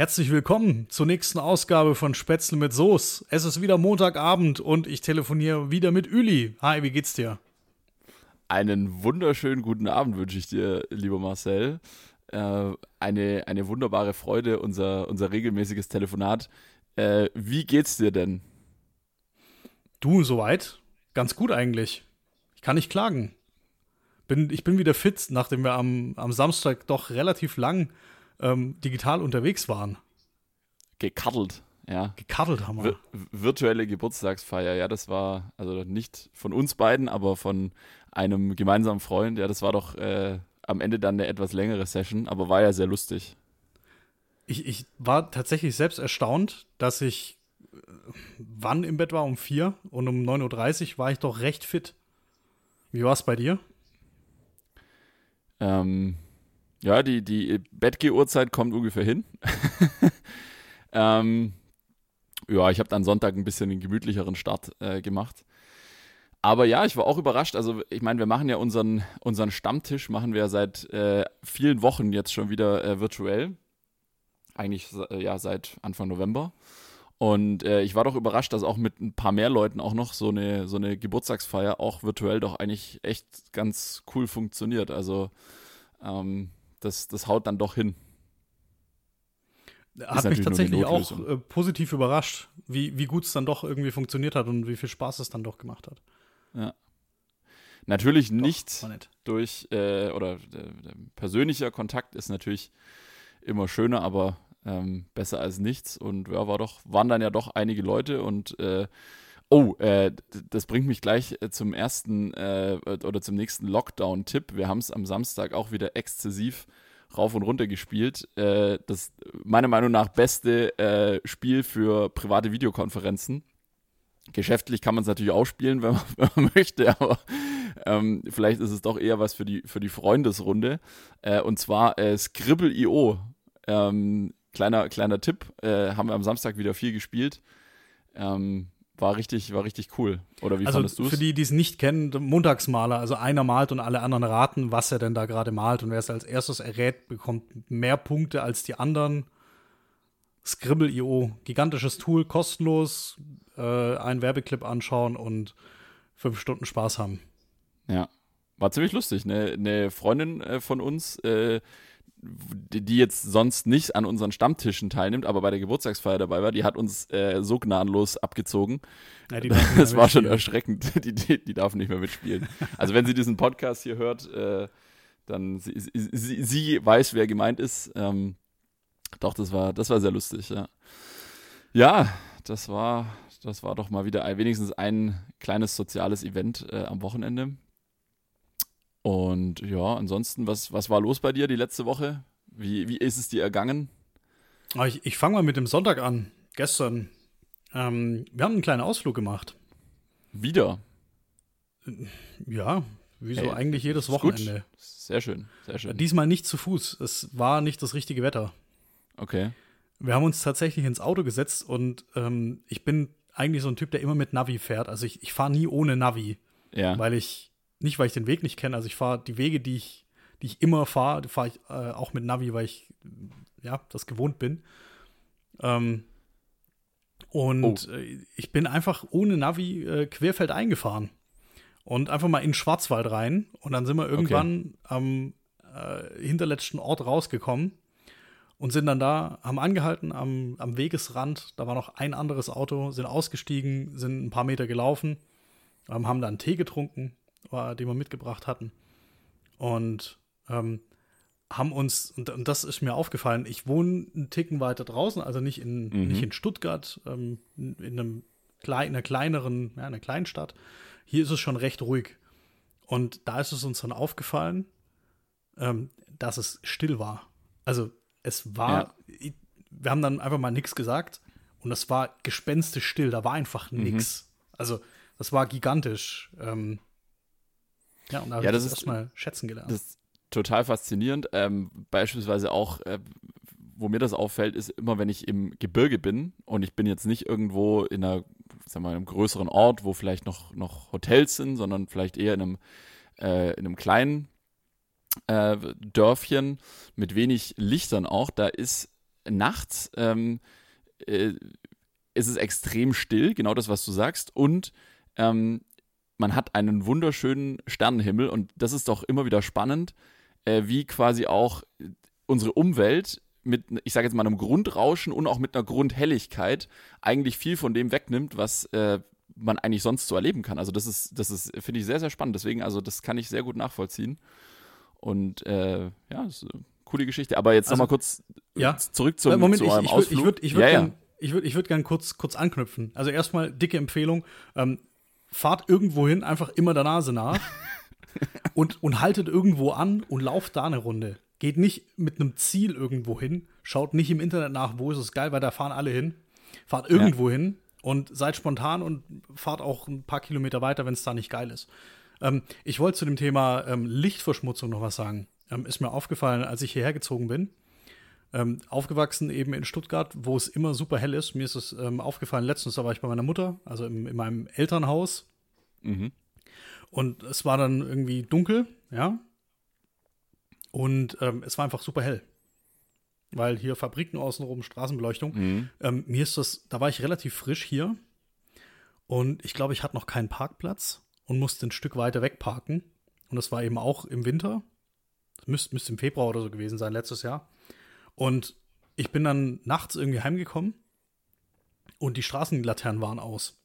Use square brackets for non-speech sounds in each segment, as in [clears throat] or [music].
Herzlich willkommen zur nächsten Ausgabe von Spätzle mit Soße. Es ist wieder Montagabend und ich telefoniere wieder mit Üli. Hi, wie geht's dir? Einen wunderschönen guten Abend wünsche ich dir, lieber Marcel. Äh, eine, eine wunderbare Freude, unser, unser regelmäßiges Telefonat. Äh, wie geht's dir denn? Du, soweit? Ganz gut eigentlich. Ich kann nicht klagen. Bin, ich bin wieder fit, nachdem wir am, am Samstag doch relativ lang ähm, digital unterwegs waren. Gekaddelt, ja. Gekaddelt haben wir. Wir virtuelle Geburtstagsfeier, ja, das war also nicht von uns beiden, aber von einem gemeinsamen Freund. Ja, das war doch äh, am Ende dann eine etwas längere Session, aber war ja sehr lustig. Ich, ich war tatsächlich selbst erstaunt, dass ich äh, wann im Bett war, um vier und um 9.30 Uhr war ich doch recht fit. Wie war es bei dir? Ähm, ja, die, die Bettgeh-Uhrzeit kommt ungefähr hin. [laughs] ähm, ja, ich habe dann Sonntag ein bisschen einen gemütlicheren Start äh, gemacht. Aber ja, ich war auch überrascht. Also, ich meine, wir machen ja unseren, unseren Stammtisch, machen wir seit äh, vielen Wochen jetzt schon wieder äh, virtuell. Eigentlich äh, ja seit Anfang November. Und äh, ich war doch überrascht, dass auch mit ein paar mehr Leuten auch noch so eine, so eine Geburtstagsfeier auch virtuell doch eigentlich echt ganz cool funktioniert. Also, ähm, das, das haut dann doch hin. Hat mich tatsächlich auch äh, positiv überrascht, wie, wie gut es dann doch irgendwie funktioniert hat und wie viel Spaß es dann doch gemacht hat. Ja. Natürlich doch, nicht durch, äh, oder äh, persönlicher Kontakt ist natürlich immer schöner, aber ähm, besser als nichts. Und ja, war doch, waren dann ja doch einige Leute und äh, oh, äh, das bringt mich gleich äh, zum ersten äh, oder zum nächsten Lockdown-Tipp. Wir haben es am Samstag auch wieder exzessiv rauf und runter gespielt. Äh, das meiner Meinung nach beste äh, Spiel für private Videokonferenzen. Geschäftlich kann man es natürlich auch spielen, wenn man, [laughs] wenn man möchte, aber ähm, vielleicht ist es doch eher was für die, für die Freundesrunde. Äh, und zwar äh, Scribble.io. Ähm, kleiner, kleiner Tipp, äh, haben wir am Samstag wieder viel gespielt. Ähm, war richtig, war richtig cool. Oder wie also fandest du es? Für die, die es nicht kennen, Montagsmaler, also einer malt und alle anderen raten, was er denn da gerade malt. Und wer es als erstes errät, bekommt mehr Punkte als die anderen. Scribble.io, gigantisches Tool, kostenlos, äh, einen Werbeclip anschauen und fünf Stunden Spaß haben. Ja, war ziemlich lustig. Eine, eine Freundin äh, von uns, äh, die jetzt sonst nicht an unseren Stammtischen teilnimmt, aber bei der Geburtstagsfeier dabei war, die hat uns äh, so gnadenlos abgezogen. Ja, [laughs] das war schon erschreckend. [laughs] Die, die, die, darf nicht mehr mitspielen. Also wenn sie diesen Podcast hier hört, äh, dann sie, sie, sie, weiß, wer gemeint ist. Ähm, doch, das war, das war sehr lustig, ja. Ja, das war, das war doch mal wieder ein, wenigstens ein kleines soziales Event äh, am Wochenende. Und ja, ansonsten, was, was war los bei dir die letzte Woche? Wie, wie ist es dir ergangen? Ah, ich, ich fange mal mit dem Sonntag an. Gestern. Ähm, wir haben einen kleinen Ausflug gemacht. Wieder? Ja, wie so hey, eigentlich jedes Wochenende. Gut. Sehr schön, sehr schön. Diesmal nicht zu Fuß. Es war nicht das richtige Wetter. Okay. Wir haben uns tatsächlich ins Auto gesetzt und ähm, ich bin eigentlich so ein Typ, der immer mit Navi fährt. Also ich, ich fahre nie ohne Navi. Ja. Weil ich nicht, weil ich den Weg nicht kenne. Also ich fahre die Wege, die ich, die ich immer fahre, fahre ich äh, auch mit Navi, weil ich ja das gewohnt bin. Ähm, und oh. äh, ich bin einfach ohne Navi äh, querfeld eingefahren. Und einfach mal in den Schwarzwald rein. Und dann sind wir irgendwann okay. am äh, hinterletzten Ort rausgekommen und sind dann da, haben angehalten am, am Wegesrand. Da war noch ein anderes Auto, sind ausgestiegen, sind ein paar Meter gelaufen, ähm, haben dann Tee getrunken den wir mitgebracht hatten. Und ähm, haben uns, und, und, das ist mir aufgefallen, ich wohne einen Ticken weiter draußen, also nicht in, mhm. nicht in Stuttgart, ähm, in, einem klein, einer kleineren, ja, einer kleinen Stadt. Hier ist es schon recht ruhig. Und da ist es uns dann aufgefallen, ähm, dass es still war. Also es war, ja. wir haben dann einfach mal nichts gesagt und es war gespenstisch still, da war einfach nichts. Mhm. Also das war gigantisch. Ähm, ja, und da habe ja, ich das, das erstmal schätzen gelernt. Das ist total faszinierend. Ähm, beispielsweise auch, äh, wo mir das auffällt, ist immer, wenn ich im Gebirge bin und ich bin jetzt nicht irgendwo in einer, sagen wir mal, einem größeren Ort, wo vielleicht noch, noch Hotels sind, sondern vielleicht eher in einem, äh, in einem kleinen äh, Dörfchen mit wenig Lichtern auch, da ist nachts ähm, äh, ist es extrem still, genau das, was du sagst, und ähm, man hat einen wunderschönen Sternenhimmel und das ist doch immer wieder spannend, äh, wie quasi auch unsere Umwelt mit, ich sage jetzt mal, einem Grundrauschen und auch mit einer Grundhelligkeit eigentlich viel von dem wegnimmt, was äh, man eigentlich sonst so erleben kann. Also das ist, das ist, finde ich sehr, sehr spannend. Deswegen, also das kann ich sehr gut nachvollziehen. Und äh, ja, das ist eine coole Geschichte. Aber jetzt also, nochmal kurz ja. zurück zum, Moment, zu eurem ich, ich Ausflug. Ich würde ich würd, ja, gern, ja. ich würd, ich würd gern kurz, kurz anknüpfen. Also erstmal dicke Empfehlung. Ähm, fahrt irgendwo hin, einfach immer der Nase nach [laughs] und, und haltet irgendwo an und lauft da eine Runde. Geht nicht mit einem Ziel irgendwo hin, schaut nicht im Internet nach, wo ist es geil, weil da fahren alle hin. Fahrt irgendwo ja. hin und seid spontan und fahrt auch ein paar Kilometer weiter, wenn es da nicht geil ist. Ähm, ich wollte zu dem Thema ähm, Lichtverschmutzung noch was sagen. Ähm, ist mir aufgefallen, als ich hierher gezogen bin. Ähm, aufgewachsen eben in Stuttgart, wo es immer super hell ist. Mir ist es ähm, aufgefallen, letztens da war ich bei meiner Mutter, also im, in meinem Elternhaus. Mhm. Und es war dann irgendwie dunkel, ja. Und ähm, es war einfach super hell. Weil hier Fabriken außenrum, Straßenbeleuchtung. Mhm. Ähm, mir ist das, da war ich relativ frisch hier. Und ich glaube, ich hatte noch keinen Parkplatz und musste ein Stück weiter weg parken. Und das war eben auch im Winter. Das müsste, müsste im Februar oder so gewesen sein, letztes Jahr. Und ich bin dann nachts irgendwie heimgekommen und die Straßenlaternen waren aus.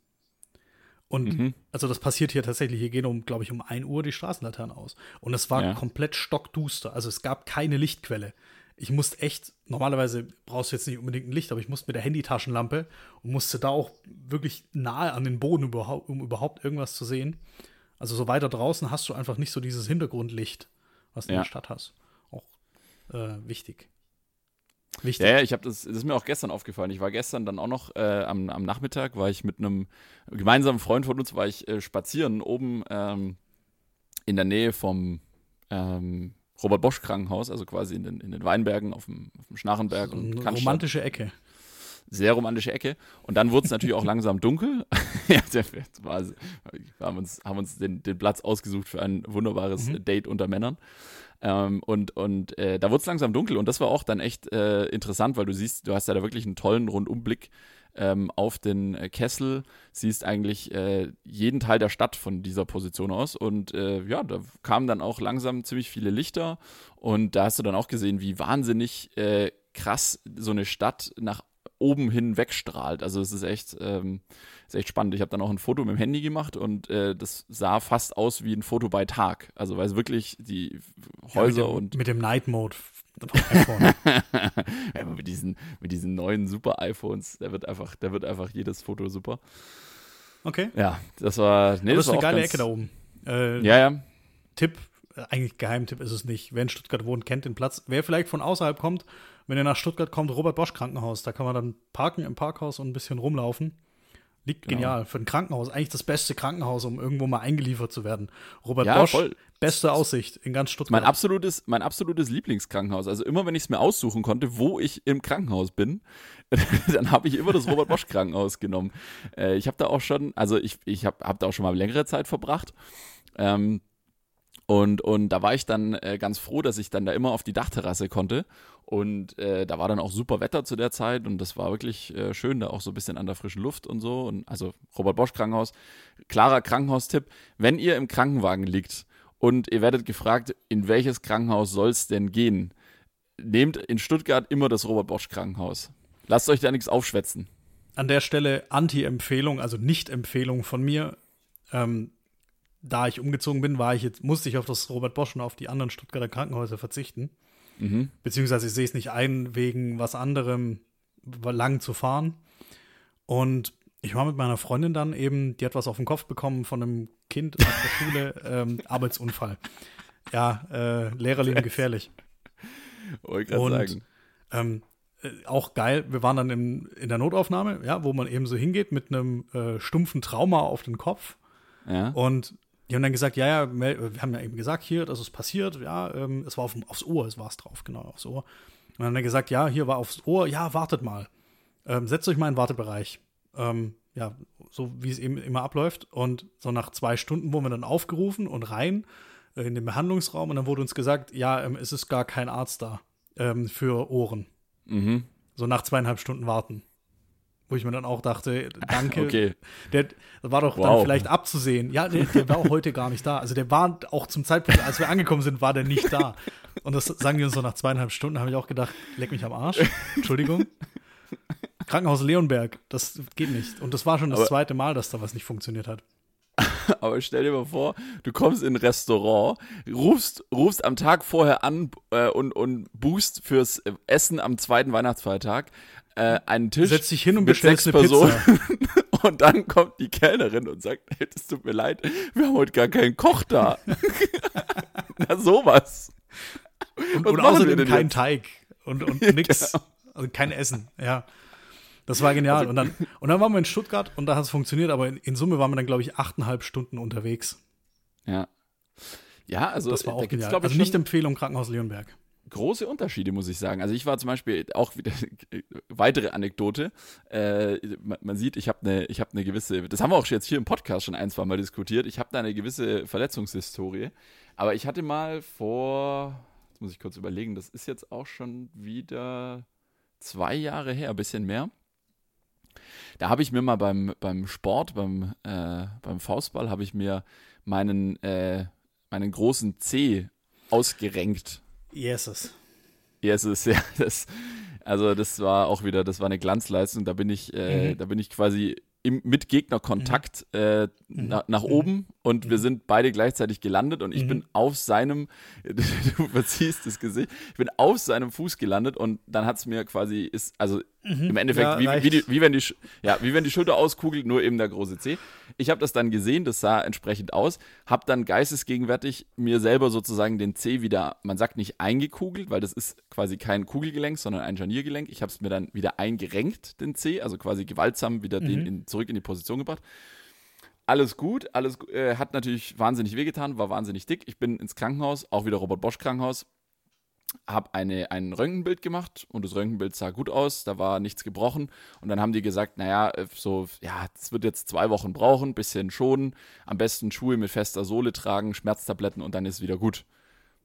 Und mhm. also das passiert hier tatsächlich, hier gehen um, glaube ich, um 1 Uhr die Straßenlaternen aus. Und es war ja. komplett stockduster. Also es gab keine Lichtquelle. Ich musste echt, normalerweise brauchst du jetzt nicht unbedingt ein Licht, aber ich musste mit der Handytaschenlampe und musste da auch wirklich nahe an den Boden, überhaupt, um überhaupt irgendwas zu sehen. Also so weiter draußen hast du einfach nicht so dieses Hintergrundlicht, was du ja. in der Stadt hast. Auch äh, wichtig. Wichtig. Ja, ja, ich habe das, das ist mir auch gestern aufgefallen. Ich war gestern dann auch noch äh, am, am Nachmittag, war ich mit einem gemeinsamen Freund von uns, war ich äh, spazieren oben ähm, in der Nähe vom ähm, Robert Bosch Krankenhaus, also quasi in den, in den Weinbergen auf dem, auf dem Schnarrenberg so und Eine romantische Ecke. Sehr romantische Ecke. Und dann wurde es natürlich auch [laughs] langsam dunkel. [laughs] ja, war, wir haben uns, haben uns den, den Platz ausgesucht für ein wunderbares mhm. Date unter Männern. Ähm, und und äh, da wurde es langsam dunkel und das war auch dann echt äh, interessant, weil du siehst, du hast ja da wirklich einen tollen Rundumblick ähm, auf den äh, Kessel, siehst eigentlich äh, jeden Teil der Stadt von dieser Position aus und äh, ja, da kamen dann auch langsam ziemlich viele Lichter und da hast du dann auch gesehen, wie wahnsinnig äh, krass so eine Stadt nach oben hin wegstrahlt. Also es ist echt, ähm, ist echt spannend. Ich habe dann auch ein Foto mit dem Handy gemacht und äh, das sah fast aus wie ein Foto bei Tag. Also weil es wirklich die Häuser ja, mit dem, und. Mit dem Night Mode. [laughs] ja, mit, diesen, mit diesen neuen super iPhones, da wird einfach, da wird einfach jedes Foto super. Okay. Ja, das war. Nee, das, das ist eine geile Ecke da oben. Äh, ja, ja. Tipp, äh, eigentlich Geheimtipp ist es nicht. Wer in Stuttgart wohnt, kennt den Platz. Wer vielleicht von außerhalb kommt, wenn ihr nach Stuttgart kommt, Robert Bosch Krankenhaus. Da kann man dann parken im Parkhaus und ein bisschen rumlaufen. Liegt genau. genial. Für ein Krankenhaus. Eigentlich das beste Krankenhaus, um irgendwo mal eingeliefert zu werden. Robert ja, Bosch, voll. beste Aussicht in ganz Stuttgart. Mein absolutes, mein absolutes Lieblingskrankenhaus. Also immer, wenn ich es mir aussuchen konnte, wo ich im Krankenhaus bin, [laughs] dann habe ich immer das Robert Bosch Krankenhaus genommen. Äh, ich habe da auch schon, also ich, ich habe hab da auch schon mal längere Zeit verbracht. Ähm, und, und da war ich dann äh, ganz froh, dass ich dann da immer auf die Dachterrasse konnte. Und äh, da war dann auch super Wetter zu der Zeit und das war wirklich äh, schön, da auch so ein bisschen an der frischen Luft und so. Und also Robert Bosch Krankenhaus, klarer Krankenhaustipp. Wenn ihr im Krankenwagen liegt und ihr werdet gefragt, in welches Krankenhaus soll es denn gehen, nehmt in Stuttgart immer das Robert Bosch Krankenhaus. Lasst euch da nichts aufschwätzen. An der Stelle Anti-Empfehlung, also Nicht-Empfehlung von mir. Ähm, da ich umgezogen bin, war ich jetzt, musste ich auf das Robert Bosch und auf die anderen Stuttgarter Krankenhäuser verzichten. Mhm. Beziehungsweise ich sehe es nicht ein, wegen was anderem lang zu fahren. Und ich war mit meiner Freundin dann eben, die hat was auf den Kopf bekommen von einem Kind aus der [laughs] Schule, ähm, Arbeitsunfall. Ja, äh, Lehrerleben gefährlich. Wollte ich Und sagen. Ähm, äh, auch geil, wir waren dann in, in der Notaufnahme, ja, wo man eben so hingeht mit einem äh, stumpfen Trauma auf den Kopf. Ja. Und die haben dann gesagt, ja, ja, wir haben ja eben gesagt, hier, das ist passiert, ja, ähm, es war auf, aufs Ohr, es war es drauf, genau, aufs Ohr. Und dann haben wir gesagt, ja, hier war aufs Ohr, ja, wartet mal. Ähm, setzt euch mal in den Wartebereich. Ähm, ja, so wie es eben immer abläuft. Und so nach zwei Stunden wurden wir dann aufgerufen und rein äh, in den Behandlungsraum und dann wurde uns gesagt, ja, ähm, es ist gar kein Arzt da ähm, für Ohren. Mhm. So nach zweieinhalb Stunden warten. Wo ich mir dann auch dachte, danke. Okay. Der war doch wow. dann vielleicht abzusehen. Ja, der, der war auch heute gar nicht da. Also der war auch zum Zeitpunkt, als wir angekommen sind, war der nicht da. Und das sagen die uns so nach zweieinhalb Stunden, habe ich auch gedacht, leck mich am Arsch. Entschuldigung. Krankenhaus Leonberg, das geht nicht. Und das war schon das Aber zweite Mal, dass da was nicht funktioniert hat. [laughs] Aber stell dir mal vor, du kommst in ein Restaurant, rufst, rufst am Tag vorher an äh, und, und buchst fürs Essen am zweiten Weihnachtsfeiertag äh, einen Tisch Setz dich hin und mit sechs Personen. [laughs] und dann kommt die Kellnerin und sagt, hey, es tut mir leid, wir haben heute gar keinen Koch da. [laughs] Na sowas. Und, und außerdem kein Teig und, und [laughs] nix. Genau. Also kein Essen, ja. Das war genial. Also, und, dann, und dann waren wir in Stuttgart und da hat es funktioniert, aber in, in, Summe waren wir dann, glaube ich, achteinhalb Stunden unterwegs. Ja. Ja, also das war auch genial. Also nicht Empfehlung Krankenhaus Leonberg. Große Unterschiede, muss ich sagen. Also ich war zum Beispiel auch wieder [laughs] weitere Anekdote. Äh, man, man, sieht, ich habe eine, ich habe eine gewisse, das haben wir auch jetzt hier im Podcast schon ein, zwei Mal diskutiert. Ich habe da eine gewisse Verletzungshistorie. Aber ich hatte mal vor, jetzt muss ich kurz überlegen, das ist jetzt auch schon wieder zwei Jahre her, ein bisschen mehr. Da habe ich mir mal beim, beim Sport, beim, äh, beim Faustball, habe ich mir meinen, äh, meinen großen C ausgerenkt. Yeses. Yeses, [laughs] ja. Das, also das war auch wieder, das war eine Glanzleistung. Da bin ich, äh, mhm. da bin ich quasi im, mit Gegnerkontakt mhm. äh, mhm. na, nach mhm. oben und wir mhm. sind beide gleichzeitig gelandet und ich mhm. bin auf seinem, [laughs] du verziehst das Gesicht, ich bin auf seinem Fuß gelandet und dann hat es mir quasi, ist, also im Endeffekt, ja, wie, wie, die, wie, wenn die, ja, wie wenn die Schulter auskugelt, nur eben der große C. Ich habe das dann gesehen, das sah entsprechend aus, habe dann geistesgegenwärtig mir selber sozusagen den C wieder, man sagt nicht eingekugelt, weil das ist quasi kein Kugelgelenk, sondern ein Scharniergelenk. Ich habe es mir dann wieder eingerenkt, den C, also quasi gewaltsam wieder den in, zurück in die Position gebracht alles gut, alles äh, hat natürlich wahnsinnig wehgetan, war wahnsinnig dick. Ich bin ins Krankenhaus, auch wieder Robert Bosch Krankenhaus, habe eine, ein Röntgenbild gemacht und das Röntgenbild sah gut aus, da war nichts gebrochen und dann haben die gesagt, naja, äh, so, ja, es wird jetzt zwei Wochen brauchen, bisschen schonen, am besten Schuhe mit fester Sohle tragen, Schmerztabletten und dann ist wieder gut.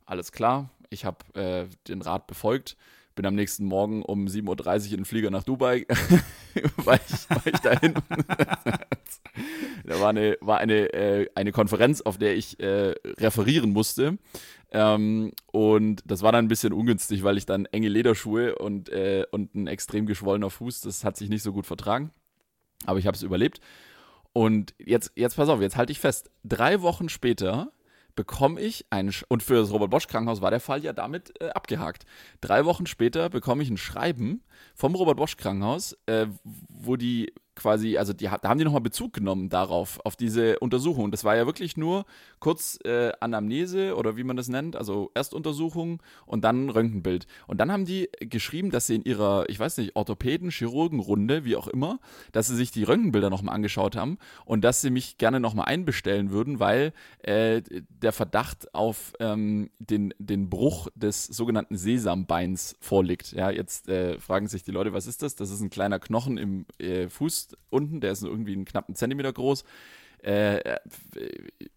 Alles klar, ich habe äh, den Rat befolgt, bin am nächsten Morgen um 7.30 Uhr in den Flieger nach Dubai, [laughs] weil ich, weil ich dahin. da war eine, war eine, äh, eine Konferenz, auf der ich äh, referieren musste. Ähm, und das war dann ein bisschen ungünstig, weil ich dann enge Lederschuhe und, äh, und ein extrem geschwollener Fuß, das hat sich nicht so gut vertragen. Aber ich habe es überlebt. Und jetzt, jetzt pass auf, jetzt halte ich fest. Drei Wochen später bekomme ich ein, und für das Robert Bosch Krankenhaus war der Fall ja damit äh, abgehakt. Drei Wochen später bekomme ich ein Schreiben vom Robert Bosch Krankenhaus, äh, wo die quasi, also die, da haben die nochmal Bezug genommen darauf, auf diese Untersuchung. Das war ja wirklich nur kurz äh, Anamnese oder wie man das nennt, also Erstuntersuchung und dann Röntgenbild. Und dann haben die geschrieben, dass sie in ihrer, ich weiß nicht, Orthopäden, Chirurgenrunde, wie auch immer, dass sie sich die Röntgenbilder nochmal angeschaut haben und dass sie mich gerne nochmal einbestellen würden, weil äh, der Verdacht auf ähm, den, den Bruch des sogenannten Sesambeins vorliegt. Ja, jetzt äh, fragen sich die Leute, was ist das? Das ist ein kleiner Knochen im äh, Fuß unten, der ist irgendwie einen knappen Zentimeter groß. Äh,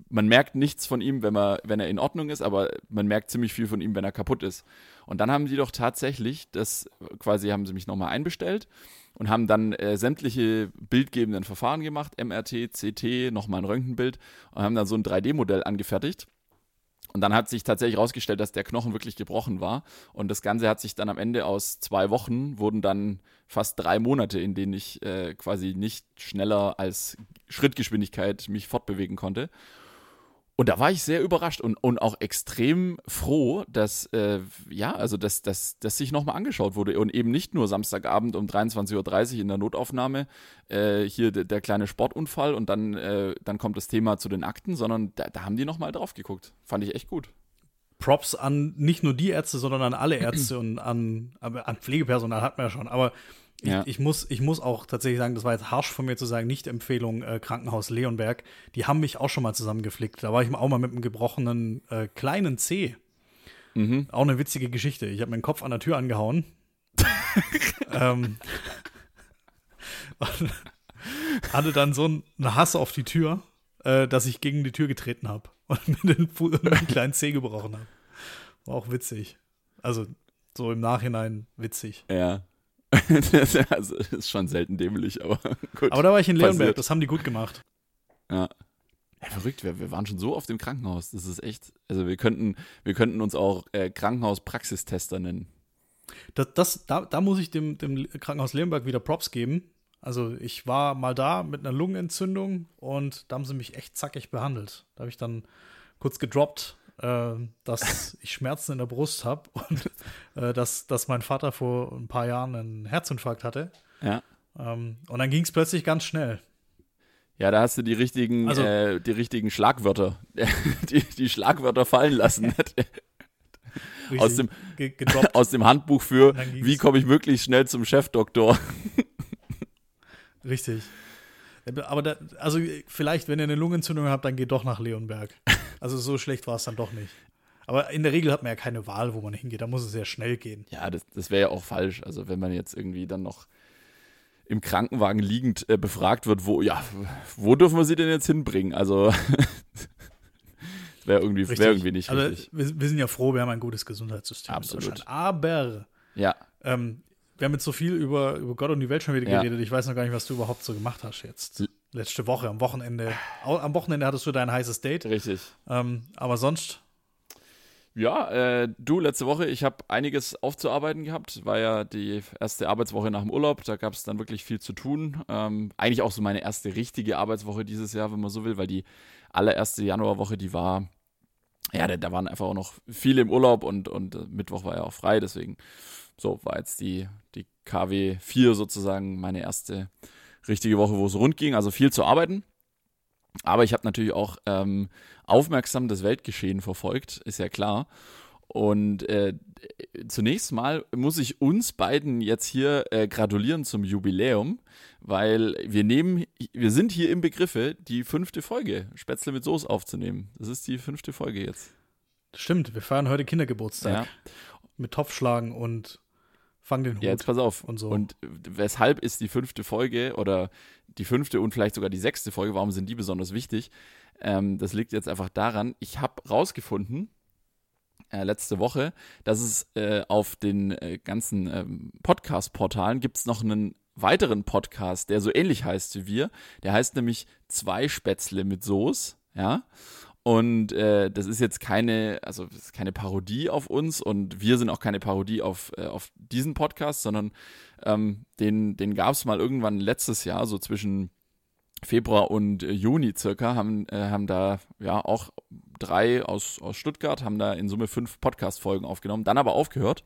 man merkt nichts von ihm, wenn, man, wenn er in Ordnung ist, aber man merkt ziemlich viel von ihm, wenn er kaputt ist. Und dann haben die doch tatsächlich, das quasi haben sie mich nochmal einbestellt und haben dann äh, sämtliche bildgebenden Verfahren gemacht, MRT, CT, nochmal ein Röntgenbild und haben dann so ein 3D-Modell angefertigt und dann hat sich tatsächlich herausgestellt, dass der Knochen wirklich gebrochen war. Und das Ganze hat sich dann am Ende aus zwei Wochen, wurden dann fast drei Monate, in denen ich äh, quasi nicht schneller als Schrittgeschwindigkeit mich fortbewegen konnte. Und da war ich sehr überrascht und, und auch extrem froh, dass, äh, ja, also dass, dass, dass sich nochmal angeschaut wurde und eben nicht nur Samstagabend um 23.30 Uhr in der Notaufnahme äh, hier der, der, kleine Sportunfall und dann, äh, dann kommt das Thema zu den Akten, sondern da, da haben die nochmal drauf geguckt. Fand ich echt gut. Props an nicht nur die Ärzte, sondern an alle Ärzte und an, an Pflegepersonal hat man ja schon. Aber ich, ja. ich, muss, ich muss auch tatsächlich sagen, das war jetzt harsch von mir zu sagen, nicht Empfehlung äh, Krankenhaus Leonberg. Die haben mich auch schon mal zusammengeflickt. Da war ich auch mal mit einem gebrochenen äh, kleinen C. Mhm. Auch eine witzige Geschichte. Ich habe meinen Kopf an der Tür angehauen. [laughs] ähm, hatte dann so einen Hass auf die Tür, äh, dass ich gegen die Tür getreten habe [laughs] und mir den, den kleinen C gebrochen habe. War auch witzig. Also so im Nachhinein witzig. Ja. [laughs] also, ist schon selten dämlich, aber [laughs] gut. Aber da war ich in Leonberg, das haben die gut gemacht. Ja. ja verrückt, wir, wir, waren schon so oft im Krankenhaus. Das ist echt, also wir könnten, wir könnten uns auch äh, Krankenhaus-Praxistester nennen. Das, das, da, da muss ich dem, dem Krankenhaus Leonberg wieder Props geben. Also ich war mal da mit einer Lungenentzündung und da haben sie mich echt zackig behandelt. Da habe ich dann kurz gedroppt, äh, dass ich Schmerzen in der Brust habe [laughs] und äh, dass, dass mein Vater vor ein paar Jahren einen Herzinfarkt hatte. Ja. Ähm, und dann ging es plötzlich ganz schnell. Ja, da hast du die richtigen, also, äh, die richtigen Schlagwörter, [laughs] die, die Schlagwörter fallen lassen. [laughs] aus, dem, aus dem Handbuch für, wie komme ich möglichst schnell zum Chefdoktor. Richtig. Aber da, also vielleicht, wenn ihr eine Lungenentzündung habt, dann geht doch nach Leonberg. Also so schlecht war es dann doch nicht. Aber in der Regel hat man ja keine Wahl, wo man hingeht. Da muss es sehr schnell gehen. Ja, das, das wäre ja auch falsch. Also wenn man jetzt irgendwie dann noch im Krankenwagen liegend äh, befragt wird, wo, ja, wo dürfen wir sie denn jetzt hinbringen? Also [laughs] wäre irgendwie, wär irgendwie nicht also, richtig. Wir, wir, sind ja froh, wir haben ein gutes Gesundheitssystem Absolut. in Deutschland. Aber ja. ähm, wir haben jetzt so viel über, über Gott und die Welt schon wieder geredet. Ja. Ich weiß noch gar nicht, was du überhaupt so gemacht hast jetzt. Letzte Woche, am Wochenende. Am Wochenende hattest du dein heißes Date. Richtig. Ähm, aber sonst? Ja, äh, du, letzte Woche, ich habe einiges aufzuarbeiten gehabt. War ja die erste Arbeitswoche nach dem Urlaub. Da gab es dann wirklich viel zu tun. Ähm, eigentlich auch so meine erste richtige Arbeitswoche dieses Jahr, wenn man so will, weil die allererste Januarwoche, die war, ja, da, da waren einfach auch noch viele im Urlaub und, und äh, Mittwoch war ja auch frei. Deswegen so war jetzt die, die KW 4 sozusagen meine erste richtige Woche, wo es rund ging. Also viel zu arbeiten. Aber ich habe natürlich auch ähm, aufmerksam das Weltgeschehen verfolgt, ist ja klar. Und äh, zunächst mal muss ich uns beiden jetzt hier äh, gratulieren zum Jubiläum, weil wir nehmen, wir sind hier im Begriffe, die fünfte Folge Spätzle mit Soße aufzunehmen. Das ist die fünfte Folge jetzt. Stimmt, wir feiern heute Kindergeburtstag. Ja. Mit Topfschlagen und Fang den Hut. Ja, jetzt pass auf. Und, so. und weshalb ist die fünfte Folge oder die fünfte und vielleicht sogar die sechste Folge, warum sind die besonders wichtig? Ähm, das liegt jetzt einfach daran, ich habe rausgefunden, äh, letzte Woche, dass es äh, auf den äh, ganzen ähm, Podcast-Portalen gibt es noch einen weiteren Podcast, der so ähnlich heißt wie wir. Der heißt nämlich Zwei Spätzle mit Soße, ja. Und äh, das ist jetzt keine, also ist keine Parodie auf uns und wir sind auch keine Parodie auf, äh, auf diesen Podcast, sondern ähm, den, den gab es mal irgendwann letztes Jahr, so zwischen Februar und äh, Juni circa, haben, äh, haben da ja auch drei aus, aus Stuttgart, haben da in Summe fünf Podcast-Folgen aufgenommen, dann aber aufgehört.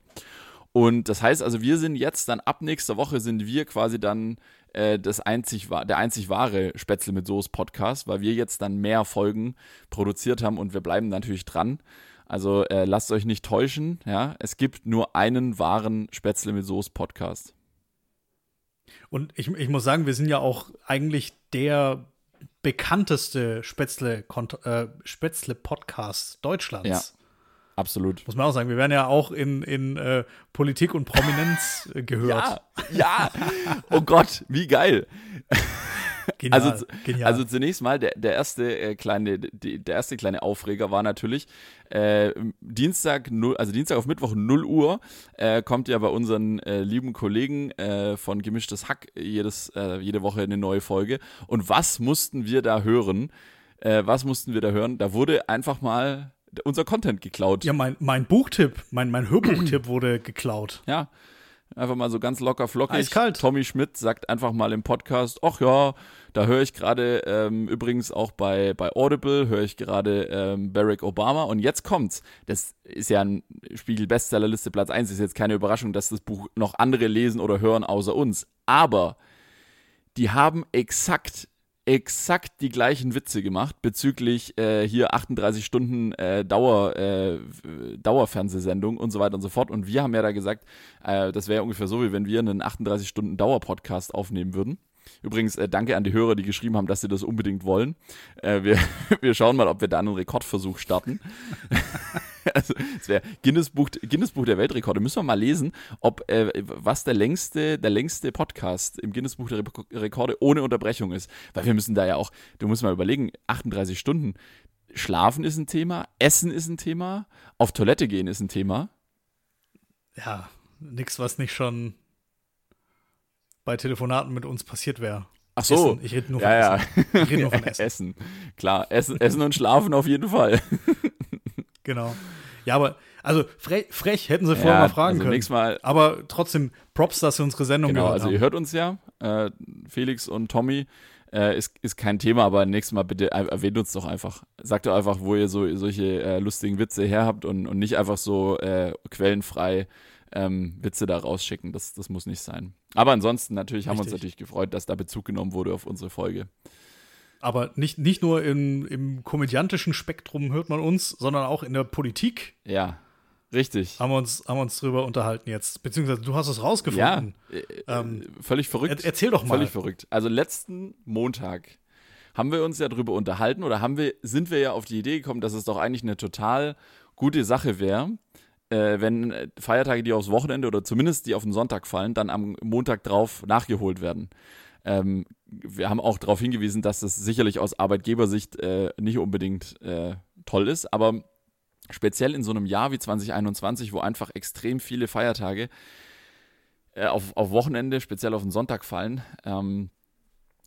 Und das heißt also, wir sind jetzt dann ab nächster Woche sind wir quasi dann äh, das einzig, der einzig wahre Spätzle mit Soße Podcast, weil wir jetzt dann mehr Folgen produziert haben und wir bleiben natürlich dran. Also äh, lasst euch nicht täuschen, ja. Es gibt nur einen wahren Spätzle mit Soße Podcast. Und ich, ich muss sagen, wir sind ja auch eigentlich der bekannteste Spätzle, äh, Spätzle Podcast Deutschlands. Ja. Absolut. Muss man auch sagen, wir werden ja auch in, in äh, Politik und Prominenz äh, [laughs] gehört. Ja, ja. Oh Gott, wie geil. Genial, also, genial. also zunächst mal, der, der, erste, äh, kleine, die, der erste kleine Aufreger war natürlich, äh, Dienstag, also Dienstag auf Mittwoch 0 Uhr äh, kommt ja bei unseren äh, lieben Kollegen äh, von Gemischtes Hack jedes, äh, jede Woche eine neue Folge. Und was mussten wir da hören? was mussten wir da hören? Da wurde einfach mal unser Content geklaut. Ja, mein, mein Buchtipp, mein, mein Hörbuchtipp [clears throat] wurde geklaut. Ja. Einfach mal so ganz locker flockig. Eiskalt. Tommy Schmidt sagt einfach mal im Podcast, ach ja, da höre ich gerade ähm, übrigens auch bei, bei Audible, höre ich gerade ähm, Barack Obama und jetzt kommt's. Das ist ja ein Spiegel-Bestsellerliste Platz 1, ist jetzt keine Überraschung, dass das Buch noch andere lesen oder hören außer uns. Aber die haben exakt exakt die gleichen Witze gemacht bezüglich äh, hier 38 Stunden äh, Dauer, äh, Dauerfernsehsendung und so weiter und so fort. Und wir haben ja da gesagt, äh, das wäre ungefähr so, wie wenn wir einen 38 Stunden Dauer-Podcast aufnehmen würden. Übrigens, äh, danke an die Hörer, die geschrieben haben, dass sie das unbedingt wollen. Äh, wir, [laughs] wir schauen mal, ob wir da einen Rekordversuch starten. [laughs] [laughs] also, es wäre Guinness Buch, Guinness Buch der Weltrekorde. Müssen wir mal lesen, ob äh, was der längste, der längste Podcast im Guinness Buch der Rekorde ohne Unterbrechung ist. Weil wir müssen da ja auch, du musst mal überlegen, 38 Stunden. Schlafen ist ein Thema, Essen ist ein Thema, auf Toilette gehen ist ein Thema. Ja, nichts, was nicht schon bei Telefonaten mit uns passiert wäre. Ach so. Essen. Ich rede nur von ja, Essen. Ja. Ich rede nur von [laughs] Essen. Essen. Klar, Essen, Essen und Schlafen auf jeden Fall. Genau. Ja, aber also frech, frech hätten sie vorher ja, mal fragen also können. Mal, aber trotzdem Props, dass sie unsere Sendung genau, gehört also haben. ihr hört uns ja, äh, Felix und Tommy. Äh, ist, ist kein Thema, aber nächstes Mal bitte erwähnt uns doch einfach. Sagt doch einfach, wo ihr so solche äh, lustigen Witze her habt und, und nicht einfach so äh, quellenfrei ähm, Witze da rausschicken. Das, das muss nicht sein. Aber ansonsten natürlich Richtig. haben wir uns natürlich gefreut, dass da Bezug genommen wurde auf unsere Folge. Aber nicht, nicht nur im, im komödiantischen Spektrum hört man uns, sondern auch in der Politik. Ja, richtig. Haben wir uns, haben wir uns drüber unterhalten jetzt. Beziehungsweise du hast es rausgefunden. Ja, äh, ähm, völlig verrückt. Er, erzähl doch mal. Völlig verrückt. Also letzten Montag haben wir uns ja drüber unterhalten oder haben wir, sind wir ja auf die Idee gekommen, dass es doch eigentlich eine total gute Sache wäre, äh, wenn Feiertage, die aufs Wochenende oder zumindest die auf den Sonntag fallen, dann am Montag drauf nachgeholt werden. Ähm, wir haben auch darauf hingewiesen, dass das sicherlich aus Arbeitgebersicht äh, nicht unbedingt äh, toll ist, aber speziell in so einem Jahr wie 2021, wo einfach extrem viele Feiertage äh, auf, auf Wochenende, speziell auf den Sonntag fallen, ähm,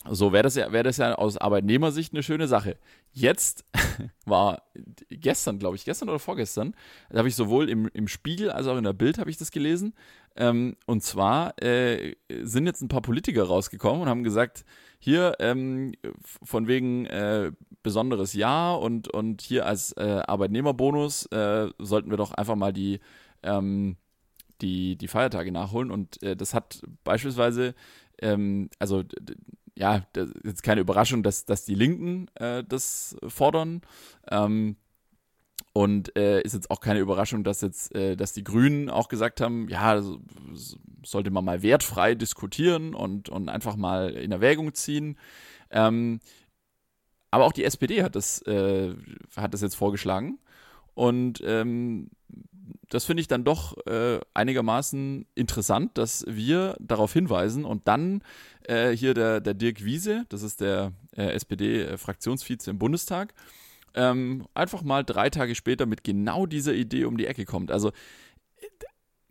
so wäre das, ja, wär das ja aus Arbeitnehmersicht eine schöne Sache. Jetzt [laughs] war gestern, glaube ich, gestern oder vorgestern, da habe ich sowohl im, im Spiegel als auch in der Bild habe ich das gelesen. Ähm, und zwar äh, sind jetzt ein paar Politiker rausgekommen und haben gesagt, hier ähm, von wegen äh, besonderes Jahr und, und hier als äh, Arbeitnehmerbonus äh, sollten wir doch einfach mal die, ähm, die, die Feiertage nachholen. Und äh, das hat beispielsweise, ähm, also ja, das ist jetzt keine Überraschung, dass, dass die Linken äh, das fordern. Ähm, und äh, ist jetzt auch keine Überraschung, dass jetzt, äh, dass die Grünen auch gesagt haben, ja, sollte man mal wertfrei diskutieren und, und einfach mal in Erwägung ziehen. Ähm, aber auch die SPD hat das, äh, hat das jetzt vorgeschlagen. Und ähm, das finde ich dann doch äh, einigermaßen interessant, dass wir darauf hinweisen und dann äh, hier der, der Dirk Wiese, das ist der äh, SPD-Fraktionsvize im Bundestag, ähm, einfach mal drei Tage später mit genau dieser Idee um die Ecke kommt. Also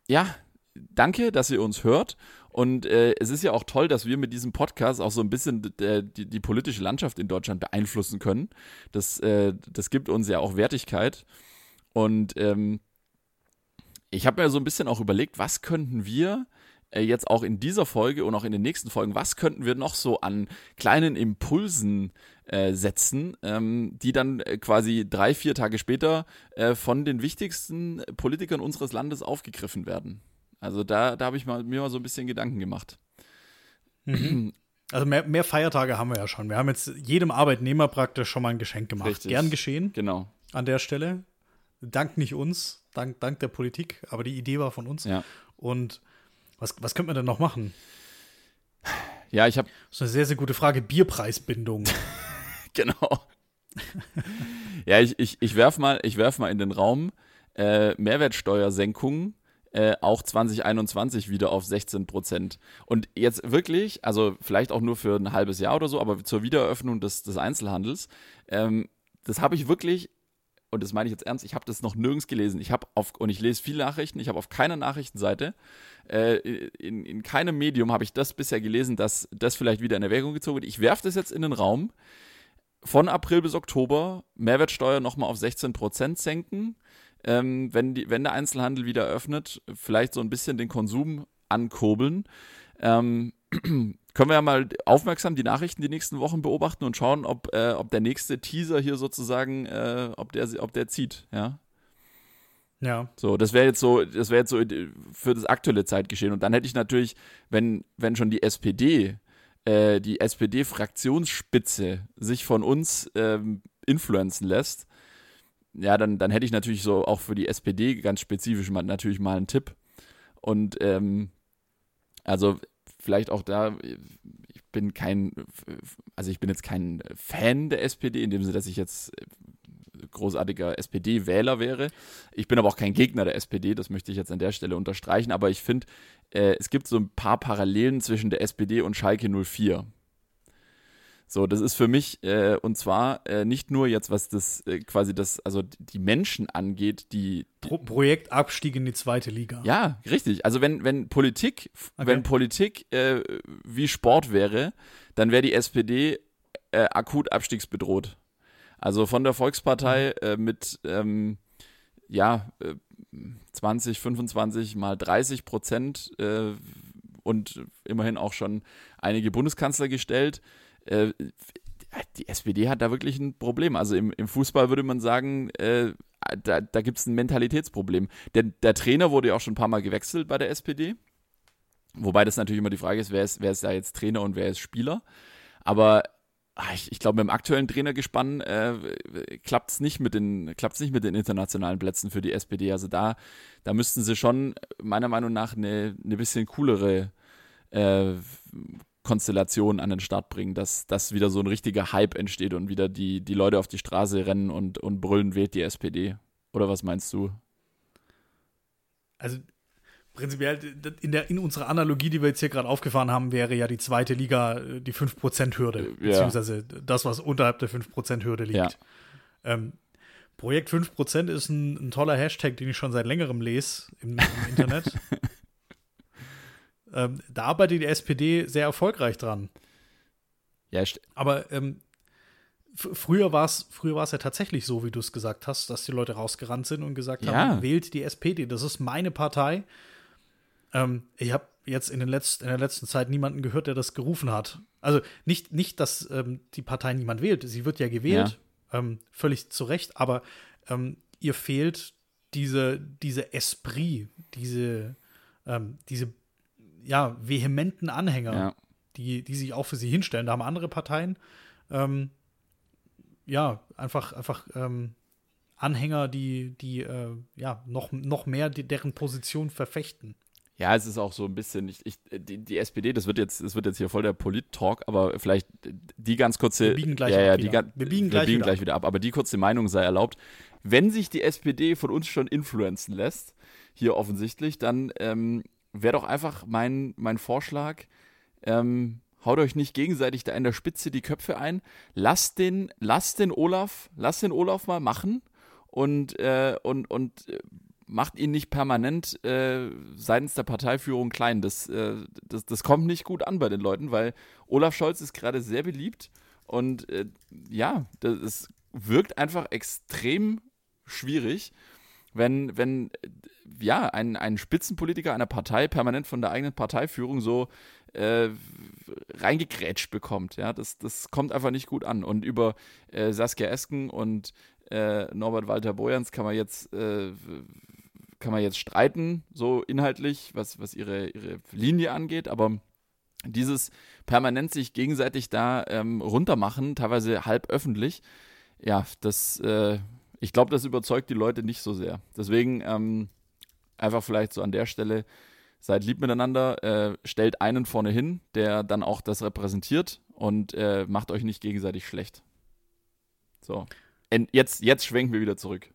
ja, danke, dass ihr uns hört. Und äh, es ist ja auch toll, dass wir mit diesem Podcast auch so ein bisschen die, die, politische Landschaft in Deutschland beeinflussen können. Das, äh, das gibt uns ja auch Wertigkeit. Und ähm, ich habe mir so ein bisschen auch überlegt, was könnten wir äh, jetzt auch in dieser Folge und auch in den nächsten Folgen, was könnten wir noch so an kleinen Impulsen äh, setzen, ähm, die dann äh, quasi drei, vier Tage später äh, von den wichtigsten Politikern unseres Landes aufgegriffen werden. Also da, da habe ich mal, mir mal so ein bisschen Gedanken gemacht. Mhm. Also mehr, mehr, Feiertage haben wir ja schon. Wir haben jetzt jedem Arbeitnehmer praktisch schon mal ein Geschenk gemacht. Richtig. Gern geschehen. Genau. An der Stelle. Dank nicht uns, dank, dank der Politik, aber die Idee war von uns. Ja. Und was, was könnte man denn noch machen? Ja, ich habe. Das ist eine sehr, sehr gute Frage. Bierpreisbindung. [laughs] genau. ja, ich, ich, ich werf mal, werf mal in den Raum äh, Mehrwertsteuersenkung äh, auch 2021 wieder auf 16 Prozent. Und jetzt wirklich, also vielleicht auch nur für ein halbes Jahr oder so, aber zur Wiedereröffnung des, des Einzelhandels, ähm, das habe ich wirklich, und das meine ich jetzt ernst, ich habe das noch nirgends gelesen. Ich habe auf, und ich lese viele Nachrichten, ich habe auf keiner Nachrichtenseite, äh, in, in keinem Medium habe ich das bisher gelesen, dass das vielleicht wieder in Erwägung gezogen wird. Ich werfe das jetzt in den Raum. Von April bis Oktober Mehrwertsteuer nochmal auf 16 Prozent senken ähm, wenn, die, wenn der Einzelhandel wieder öffnet, vielleicht so ein bisschen den Konsum ankurbeln. Ähm, können wir ja mal aufmerksam die Nachrichten die nächsten Wochen beobachten und schauen, ob, äh, ob der nächste Teaser hier sozusagen, äh, ob, der, ob der zieht, ja. Ja. So, das wäre jetzt so, das wäre jetzt so für das aktuelle Zeitgeschehen. Und dann hätte ich natürlich, wenn, wenn schon die SPD, äh, die SPD-Fraktionsspitze sich von uns ähm, influenzen lässt, ja, dann, dann hätte ich natürlich so auch für die SPD ganz spezifisch mal, natürlich mal einen Tipp. Und ähm, also vielleicht auch da, ich bin kein, also ich bin jetzt kein Fan der SPD, in dem Sinne, dass ich jetzt großartiger SPD-Wähler wäre. Ich bin aber auch kein Gegner der SPD, das möchte ich jetzt an der Stelle unterstreichen, aber ich finde, äh, es gibt so ein paar Parallelen zwischen der SPD und Schalke 04. So, das ist für mich, äh, und zwar äh, nicht nur jetzt, was das äh, quasi das, also die Menschen angeht, die. Pro Projektabstieg in die zweite Liga. Ja, richtig. Also wenn, wenn Politik, okay. wenn Politik äh, wie Sport wäre, dann wäre die SPD äh, akut abstiegsbedroht. Also von der Volkspartei mhm. äh, mit ähm, ja, 20, 25 mal 30 Prozent und immerhin auch schon einige Bundeskanzler gestellt äh, die SPD hat da wirklich ein Problem. Also im, im Fußball würde man sagen, äh, da, da gibt es ein Mentalitätsproblem. Der, der Trainer wurde ja auch schon ein paar Mal gewechselt bei der SPD. Wobei das natürlich immer die Frage ist, wer ist, wer ist da jetzt Trainer und wer ist Spieler. Aber ach, ich, ich glaube, mit dem aktuellen Trainergespann äh, klappt es nicht, mit den, nicht mit den internationalen Plätzen für die SPD. Also da, da müssten sie schon meiner Meinung nach eine, eine bisschen coolere äh, Konstellation an den Start bringen, dass, dass wieder so ein richtiger Hype entsteht und wieder die, die Leute auf die Straße rennen und, und brüllen, wählt die SPD. Oder was meinst du? Also prinzipiell in, der, in unserer Analogie, die wir jetzt hier gerade aufgefahren haben, wäre ja die zweite Liga äh, die 5%-Hürde, ja. beziehungsweise das, was unterhalb der 5%-Hürde liegt. Ja. Ähm, Projekt 5% ist ein, ein, toller Hashtag, den ich schon seit längerem lese im, im Internet. [laughs] Ähm, da arbeitet die SPD sehr erfolgreich dran. Ja, aber ähm, früher war es früher war's ja tatsächlich so, wie du es gesagt hast, dass die Leute rausgerannt sind und gesagt ja. haben, wählt die SPD, das ist meine Partei. Ähm, ich habe jetzt in, den Letz-, in der letzten Zeit niemanden gehört, der das gerufen hat. Also nicht, nicht dass ähm, die Partei niemand wählt, sie wird ja gewählt, ja. Ähm, völlig zu Recht, aber ähm, ihr fehlt diese, diese Esprit, diese, ähm, diese ja, vehementen Anhänger, ja. die, die sich auch für sie hinstellen. Da haben andere Parteien ähm, ja einfach, einfach ähm, Anhänger, die, die äh, ja noch, noch mehr die, deren Position verfechten. Ja, es ist auch so ein bisschen, ich, ich, die, die SPD, das wird jetzt, das wird jetzt hier voll der Polit-Talk, aber vielleicht die ganz kurze. Wir biegen gleich, ja, ja, die, wir biegen gleich, wir biegen wieder, gleich wieder ab. Aber die kurze Meinung sei erlaubt. Wenn sich die SPD von uns schon influenzen lässt, hier offensichtlich, dann ähm, wäre doch einfach mein, mein Vorschlag, ähm, haut euch nicht gegenseitig da in der Spitze die Köpfe ein. Lasst den, lasst den Olaf, lasst den Olaf mal machen und, äh, und, und äh, macht ihn nicht permanent äh, seitens der Parteiführung klein. Das, äh, das, das kommt nicht gut an bei den Leuten, weil Olaf Scholz ist gerade sehr beliebt und äh, ja, das ist, wirkt einfach extrem schwierig wenn, wenn ja, ein, ein Spitzenpolitiker einer Partei permanent von der eigenen Parteiführung so äh, reingekrätscht bekommt. Ja, das, das kommt einfach nicht gut an. Und über äh, Saskia Esken und äh, Norbert Walter Bojans kann man jetzt äh, kann man jetzt streiten, so inhaltlich, was, was ihre, ihre Linie angeht, aber dieses permanent sich gegenseitig da ähm, runtermachen, teilweise halb öffentlich, ja, das äh, ich glaube, das überzeugt die Leute nicht so sehr. Deswegen ähm, einfach vielleicht so an der Stelle, seid lieb miteinander, äh, stellt einen vorne hin, der dann auch das repräsentiert und äh, macht euch nicht gegenseitig schlecht. So. Und jetzt, jetzt schwenken wir wieder zurück.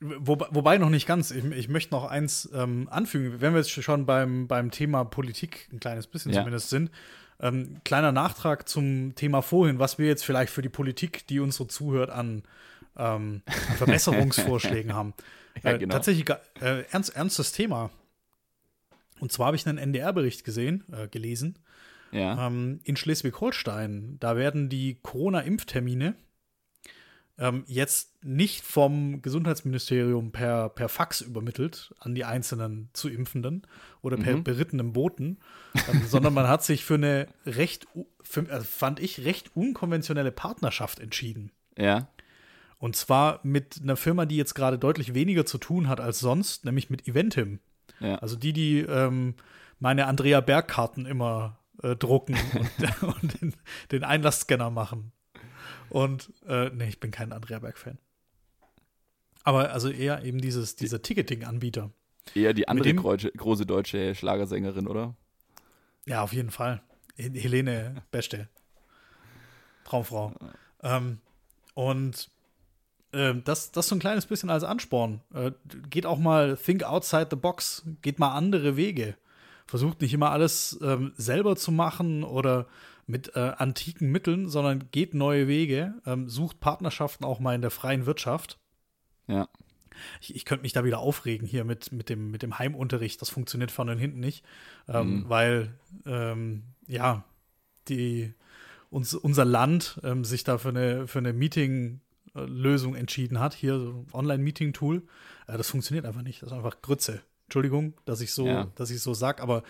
Wo, wobei noch nicht ganz. Ich, ich möchte noch eins ähm, anfügen. Wenn wir jetzt schon beim, beim Thema Politik ein kleines bisschen ja. zumindest sind, ähm, kleiner Nachtrag zum Thema vorhin, was wir jetzt vielleicht für die Politik, die uns so zuhört, an ähm, [laughs] Verbesserungsvorschlägen haben. Ja, äh, genau. Tatsächlich äh, ernst, ernstes Thema. Und zwar habe ich einen NDR-Bericht gesehen, äh, gelesen. Ja. Ähm, in Schleswig-Holstein, da werden die Corona-Impftermine ähm, jetzt nicht vom Gesundheitsministerium per, per Fax übermittelt an die einzelnen zu Impfenden oder per mhm. berittenen Boten, ähm, [laughs] sondern man hat sich für eine recht, für, äh, fand ich, recht unkonventionelle Partnerschaft entschieden. Ja. Und zwar mit einer Firma, die jetzt gerade deutlich weniger zu tun hat als sonst, nämlich mit Eventim. Ja. Also die, die ähm, meine Andrea Berg-Karten immer äh, drucken [laughs] und, und den, den, Einlassscanner machen. Und äh, nee, ich bin kein Andrea Berg-Fan. Aber also eher eben dieses, dieser Ticketing-Anbieter. Eher die andere dem, große deutsche Schlagersängerin, oder? Ja, auf jeden Fall. Helene Beste. Traumfrau. Ähm, und ähm, das, das so ein kleines bisschen als Ansporn. Äh, geht auch mal think outside the box, geht mal andere Wege. versucht nicht immer alles ähm, selber zu machen oder mit äh, antiken Mitteln, sondern geht neue Wege, ähm, sucht Partnerschaften auch mal in der freien Wirtschaft. Ja. Ich, ich könnte mich da wieder aufregen hier mit, mit, dem, mit dem Heimunterricht. Das funktioniert vorne und hinten nicht, ähm, mhm. weil, ähm, ja, die, uns, unser Land ähm, sich da für eine, für eine Meeting-Lösung entschieden hat. Hier so Online-Meeting-Tool. Äh, das funktioniert einfach nicht. Das ist einfach Grütze. Entschuldigung, dass ich so, ja. dass ich so sag, aber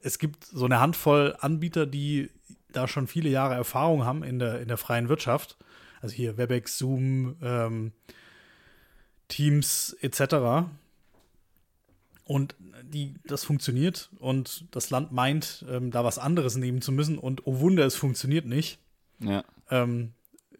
es gibt so eine Handvoll Anbieter, die da schon viele Jahre Erfahrung haben in der, in der freien Wirtschaft. Also hier Webex, Zoom, ähm, Teams etc. Und die, das funktioniert und das Land meint, ähm, da was anderes nehmen zu müssen und oh Wunder, es funktioniert nicht. Ja. Ähm,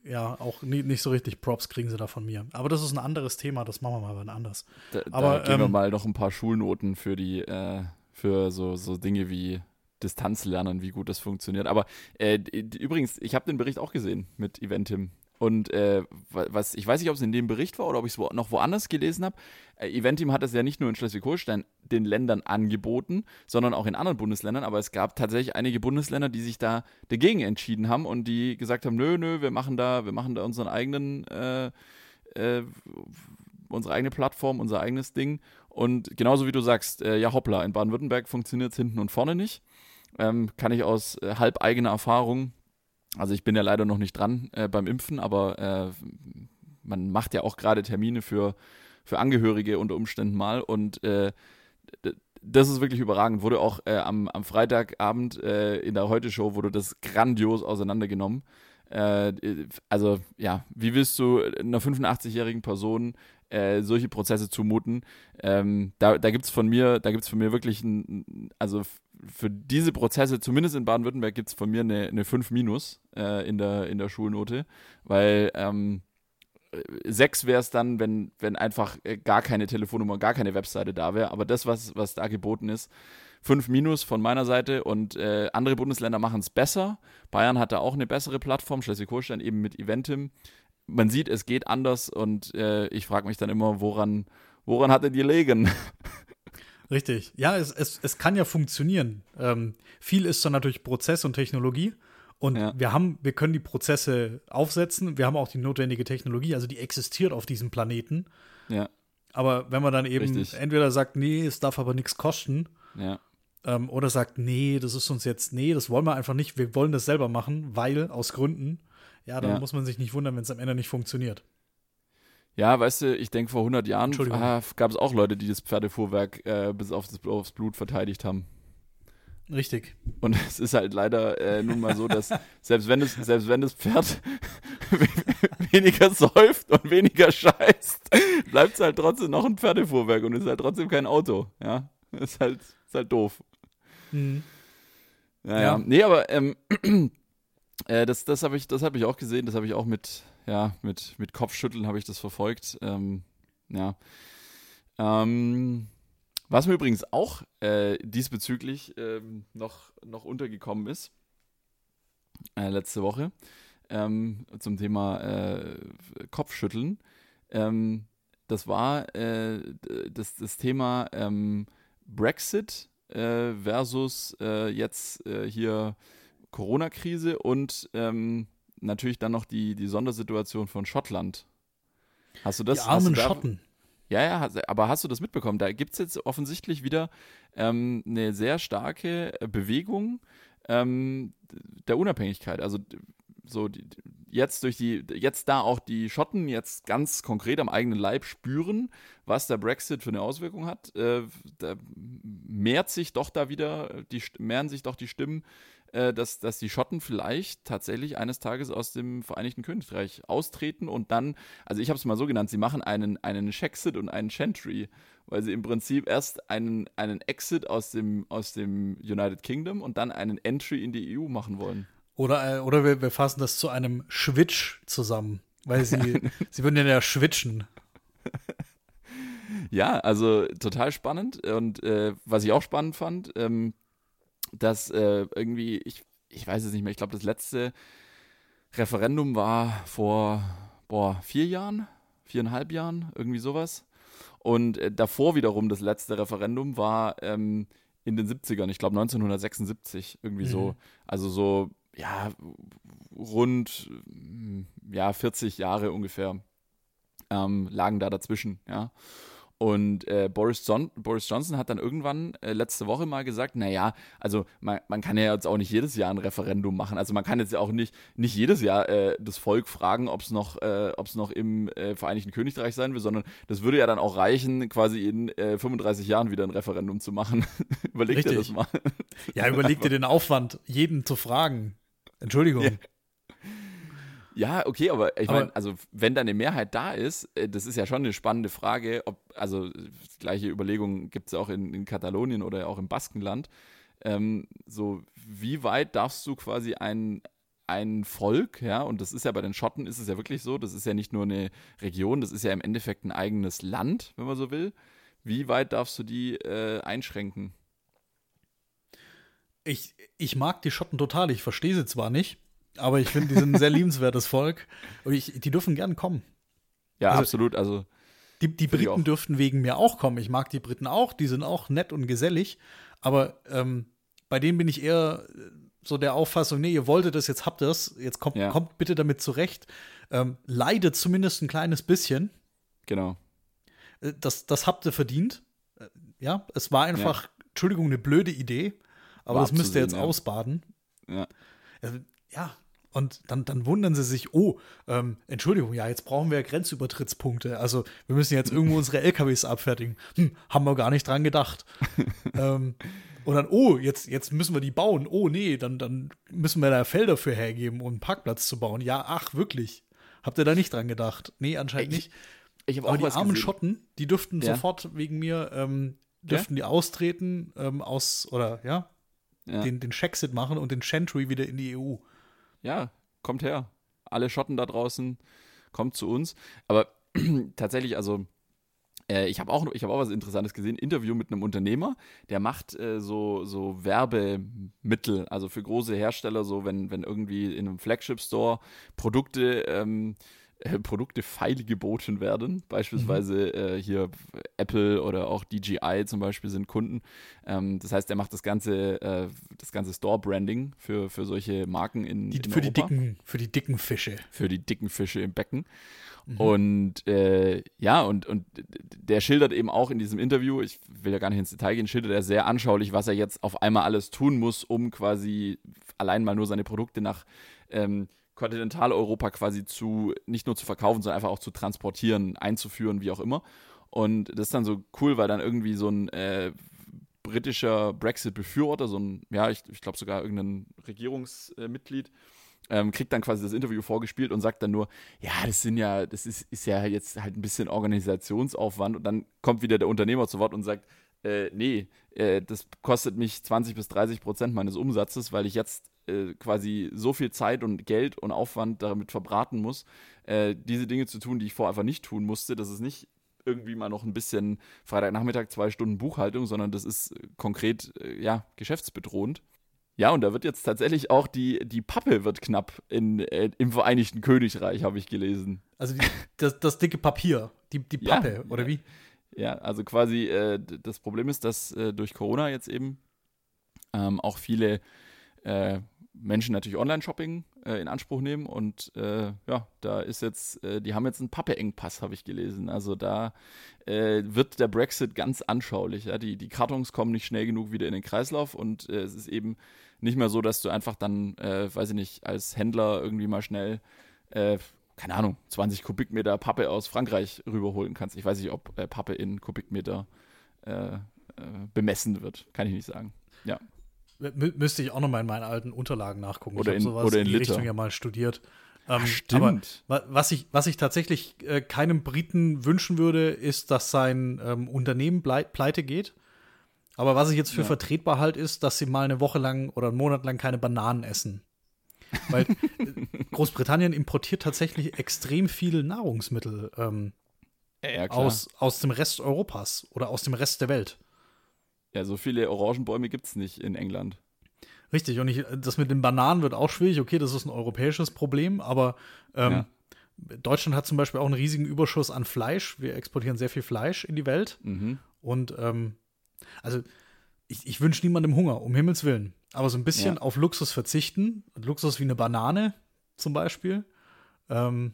ja, auch nie, nicht so richtig Props kriegen sie da von mir. Aber das ist ein anderes Thema, das machen wir mal wann anders. Da, Aber, da geben wir ähm, mal noch ein paar Schulnoten für die, äh, für so, so Dinge wie Distanzlernen, wie gut das funktioniert. Aber äh, übrigens, ich habe den Bericht auch gesehen mit Eventim. Und äh, was, ich weiß nicht, ob es in dem Bericht war oder ob ich es wo, noch woanders gelesen habe. Äh, Eventim hat es ja nicht nur in Schleswig-Holstein den Ländern angeboten, sondern auch in anderen Bundesländern. Aber es gab tatsächlich einige Bundesländer, die sich da dagegen entschieden haben und die gesagt haben: Nö, nö, wir machen da, wir machen da unseren eigenen, äh, äh, unsere eigene Plattform, unser eigenes Ding. Und genauso wie du sagst, äh, ja hoppla, in Baden-Württemberg funktioniert es hinten und vorne nicht. Ähm, kann ich aus äh, halb eigener Erfahrung also ich bin ja leider noch nicht dran äh, beim Impfen, aber äh, man macht ja auch gerade Termine für, für Angehörige unter Umständen mal und äh, das ist wirklich überragend. Wurde auch äh, am, am Freitagabend äh, in der Heute-Show wurde das grandios auseinandergenommen. Äh, also ja, wie willst du einer 85-jährigen Person äh, solche Prozesse zumuten. Ähm, da da gibt es von mir, da gibt es von mir wirklich ein, also für diese Prozesse, zumindest in Baden-Württemberg, gibt es von mir eine, eine 5 minus äh, in, der, in der Schulnote, weil ähm, 6 wäre es dann, wenn, wenn einfach äh, gar keine Telefonnummer, gar keine Webseite da wäre. Aber das, was, was da geboten ist, 5 minus von meiner Seite und äh, andere Bundesländer machen es besser. Bayern hat da auch eine bessere Plattform, Schleswig-Holstein eben mit Eventim man sieht, es geht anders und äh, ich frage mich dann immer, woran, woran hat er die legen? [laughs] Richtig. Ja, es, es, es kann ja funktionieren. Ähm, viel ist dann natürlich Prozess und Technologie. Und ja. wir haben, wir können die Prozesse aufsetzen. Wir haben auch die notwendige Technologie, also die existiert auf diesem Planeten. Ja. Aber wenn man dann eben Richtig. entweder sagt, nee, es darf aber nichts kosten, ja. ähm, oder sagt, nee, das ist uns jetzt, nee, das wollen wir einfach nicht, wir wollen das selber machen, weil aus Gründen, ja, dann ja. muss man sich nicht wundern, wenn es am Ende nicht funktioniert. Ja, weißt du, ich denke, vor 100 Jahren ah, gab es auch Leute, die das Pferdefuhrwerk äh, bis auf das, aufs Blut verteidigt haben. Richtig. Und es ist halt leider äh, nun mal so, dass [laughs] selbst wenn, es, selbst wenn das Pferd [laughs] weniger säuft und weniger scheißt, bleibt es halt trotzdem noch ein Pferdefuhrwerk und ist halt trotzdem kein Auto. Ja, ist halt, ist halt doof. Mhm. Naja, ja. nee, aber ähm, [clears throat] äh, das, das habe ich, hab ich auch gesehen, das habe ich auch mit, ja, mit, mit Kopfschütteln habe ich das verfolgt. Ähm, ja. Ähm, was mir übrigens auch äh, diesbezüglich ähm, noch, noch untergekommen ist, äh, letzte Woche, ähm, zum Thema äh, Kopfschütteln, ähm, das war äh, das, das Thema ähm, Brexit äh, versus äh, jetzt hier Corona-Krise und ähm, natürlich dann noch die, die Sondersituation von Schottland. Hast du das? Die armen da, Schotten. Ja, ja, aber hast du das mitbekommen? Da gibt es jetzt offensichtlich wieder ähm, eine sehr starke Bewegung ähm, der Unabhängigkeit. Also so die, jetzt durch die, jetzt da auch die Schotten jetzt ganz konkret am eigenen Leib spüren, was der Brexit für eine Auswirkung hat, äh, da mehrt sich doch da wieder, die, mehren sich doch die Stimmen, äh, dass, dass die Schotten vielleicht tatsächlich eines Tages aus dem Vereinigten Königreich austreten und dann, also ich habe es mal so genannt, sie machen einen, einen Shexit und einen Chantry, weil sie im Prinzip erst einen, einen Exit aus dem, aus dem United Kingdom und dann einen Entry in die EU machen wollen. Oder, äh, oder wir, wir fassen das zu einem Schwitsch zusammen, weil sie, [laughs] sie würden ja schwitschen. Ja, also total spannend. Und äh, was ich auch spannend fand, ähm, dass äh, irgendwie, ich, ich weiß es nicht mehr, ich glaube, das letzte Referendum war vor, boah, vier Jahren, viereinhalb Jahren, irgendwie sowas. Und äh, davor wiederum das letzte Referendum war ähm, in den 70ern, ich glaube 1976, irgendwie mhm. so. Also so, ja, rund ja, 40 Jahre ungefähr ähm, lagen da dazwischen, ja. Und äh, Boris, John Boris Johnson hat dann irgendwann äh, letzte Woche mal gesagt, naja, also man, man, kann ja jetzt auch nicht jedes Jahr ein Referendum machen. Also man kann jetzt ja auch nicht, nicht jedes Jahr äh, das Volk fragen, ob es noch, äh, noch im äh, Vereinigten Königreich sein will, sondern das würde ja dann auch reichen, quasi in 35 äh, Jahren wieder ein Referendum zu machen. [laughs] überleg Richtig. dir das mal. Ja, überleg dir [laughs] den Aufwand, jeden zu fragen. Entschuldigung. Ja. Ja, okay, aber ich meine, also wenn da eine Mehrheit da ist, äh, das ist ja schon eine spannende Frage, ob, also gleiche Überlegungen gibt es auch in, in, Katalonien oder auch im Baskenland. Ähm, so, wie weit darfst du quasi ein, ein Volk, ja, und das ist ja bei den Schotten ist es ja wirklich so, das ist ja nicht nur eine Region, das ist ja im Endeffekt ein eigenes Land, wenn man so will. Wie weit darfst du die äh, einschränken? Ich, ich mag die Schotten total, ich verstehe sie zwar nicht, aber ich finde, die sind ein sehr liebenswertes Volk. Und ich, die dürfen gern kommen. Ja, also, absolut. Also die, die Briten dürften wegen mir auch kommen. Ich mag die Briten auch, die sind auch nett und gesellig. Aber ähm, bei denen bin ich eher so der Auffassung, nee, ihr wolltet das, jetzt habt ihr es, jetzt kommt, ja. kommt bitte damit zurecht. Ähm, leidet zumindest ein kleines bisschen. Genau. Äh, das, das habt ihr verdient. Äh, ja, es war einfach, ja. Entschuldigung, eine blöde Idee, aber war das müsst ihr jetzt ja. ausbaden. Ja. Also, ja, und dann, dann wundern sie sich, oh, ähm, Entschuldigung, ja, jetzt brauchen wir ja Grenzübertrittspunkte. Also wir müssen jetzt irgendwo unsere LKWs abfertigen. Hm, haben wir gar nicht dran gedacht. [laughs] ähm, und dann, oh, jetzt, jetzt müssen wir die bauen. Oh, nee, dann, dann müssen wir da Felder für hergeben, um einen Parkplatz zu bauen. Ja, ach, wirklich. Habt ihr da nicht dran gedacht? Nee, anscheinend ich, nicht. Ich habe auch die armen gesehen. Schotten, die dürften ja. sofort wegen mir, ähm, dürften ja? die austreten ähm, aus, oder ja, ja. Den, den Shexit machen und den Chantry wieder in die EU ja, kommt her. Alle Schotten da draußen, kommt zu uns. Aber [clears throat] tatsächlich, also äh, ich habe auch, hab auch was Interessantes gesehen. Interview mit einem Unternehmer, der macht äh, so, so Werbemittel, also für große Hersteller, so wenn, wenn irgendwie in einem Flagship-Store Produkte ähm, äh, Produkte feil geboten werden. Beispielsweise mhm. äh, hier Apple oder auch DJI zum Beispiel sind Kunden. Ähm, das heißt, er macht das ganze, äh, das ganze Store-Branding für, für solche Marken in, die, in für Die dicken, für die dicken Fische. Für die dicken Fische im Becken. Mhm. Und äh, ja, und, und der schildert eben auch in diesem Interview, ich will ja gar nicht ins Detail gehen, schildert er sehr anschaulich, was er jetzt auf einmal alles tun muss, um quasi allein mal nur seine Produkte nach ähm, Kontinentaleuropa quasi zu, nicht nur zu verkaufen, sondern einfach auch zu transportieren, einzuführen, wie auch immer. Und das ist dann so cool, weil dann irgendwie so ein äh, britischer Brexit-Befürworter, so ein, ja, ich, ich glaube sogar irgendein Regierungsmitglied, ähm, kriegt dann quasi das Interview vorgespielt und sagt dann nur, ja, das sind ja, das ist, ist ja jetzt halt ein bisschen Organisationsaufwand und dann kommt wieder der Unternehmer zu Wort und sagt, äh, nee, äh, das kostet mich 20 bis 30 Prozent meines Umsatzes, weil ich jetzt äh, quasi so viel Zeit und Geld und Aufwand damit verbraten muss, äh, diese Dinge zu tun, die ich vorher einfach nicht tun musste. Das ist nicht irgendwie mal noch ein bisschen Freitagnachmittag zwei Stunden Buchhaltung, sondern das ist konkret, äh, ja, geschäftsbedrohend. Ja, und da wird jetzt tatsächlich auch die, die Pappe wird knapp in, äh, im Vereinigten Königreich, habe ich gelesen. Also die, das, das dicke Papier, die, die Pappe, ja, oder wie? Ja, also quasi äh, das Problem ist, dass äh, durch Corona jetzt eben ähm, auch viele äh, Menschen natürlich Online-Shopping äh, in Anspruch nehmen und äh, ja, da ist jetzt, äh, die haben jetzt einen Pappe-Engpass, habe ich gelesen. Also da äh, wird der Brexit ganz anschaulich. Ja? Die, die Kartons kommen nicht schnell genug wieder in den Kreislauf und äh, es ist eben nicht mehr so, dass du einfach dann, äh, weiß ich nicht, als Händler irgendwie mal schnell keine Ahnung, 20 Kubikmeter Pappe aus Frankreich rüberholen kannst. Ich weiß nicht, ob Pappe in Kubikmeter bemessen wird. Kann ich nicht sagen. Ja müsste ich auch noch mal in meinen alten Unterlagen nachgucken. Oder ich in, sowas oder in, in die Liter. Richtung ja mal studiert. Ähm, stimmt. Aber was ich, was ich tatsächlich äh, keinem Briten wünschen würde, ist, dass sein ähm, Unternehmen pleite geht. Aber was ich jetzt für ja. vertretbar halt ist, dass sie mal eine Woche lang oder einen Monat lang keine Bananen essen. Weil äh, [laughs] Großbritannien importiert tatsächlich extrem viele Nahrungsmittel ähm, ja, aus, aus dem Rest Europas oder aus dem Rest der Welt. Ja, so viele Orangenbäume gibt es nicht in England. Richtig, und ich, das mit den Bananen wird auch schwierig. Okay, das ist ein europäisches Problem, aber ähm, ja. Deutschland hat zum Beispiel auch einen riesigen Überschuss an Fleisch. Wir exportieren sehr viel Fleisch in die Welt. Mhm. Und ähm, also ich, ich wünsche niemandem Hunger, um Himmels Willen. Aber so ein bisschen ja. auf Luxus verzichten. Luxus wie eine Banane zum Beispiel. Ähm,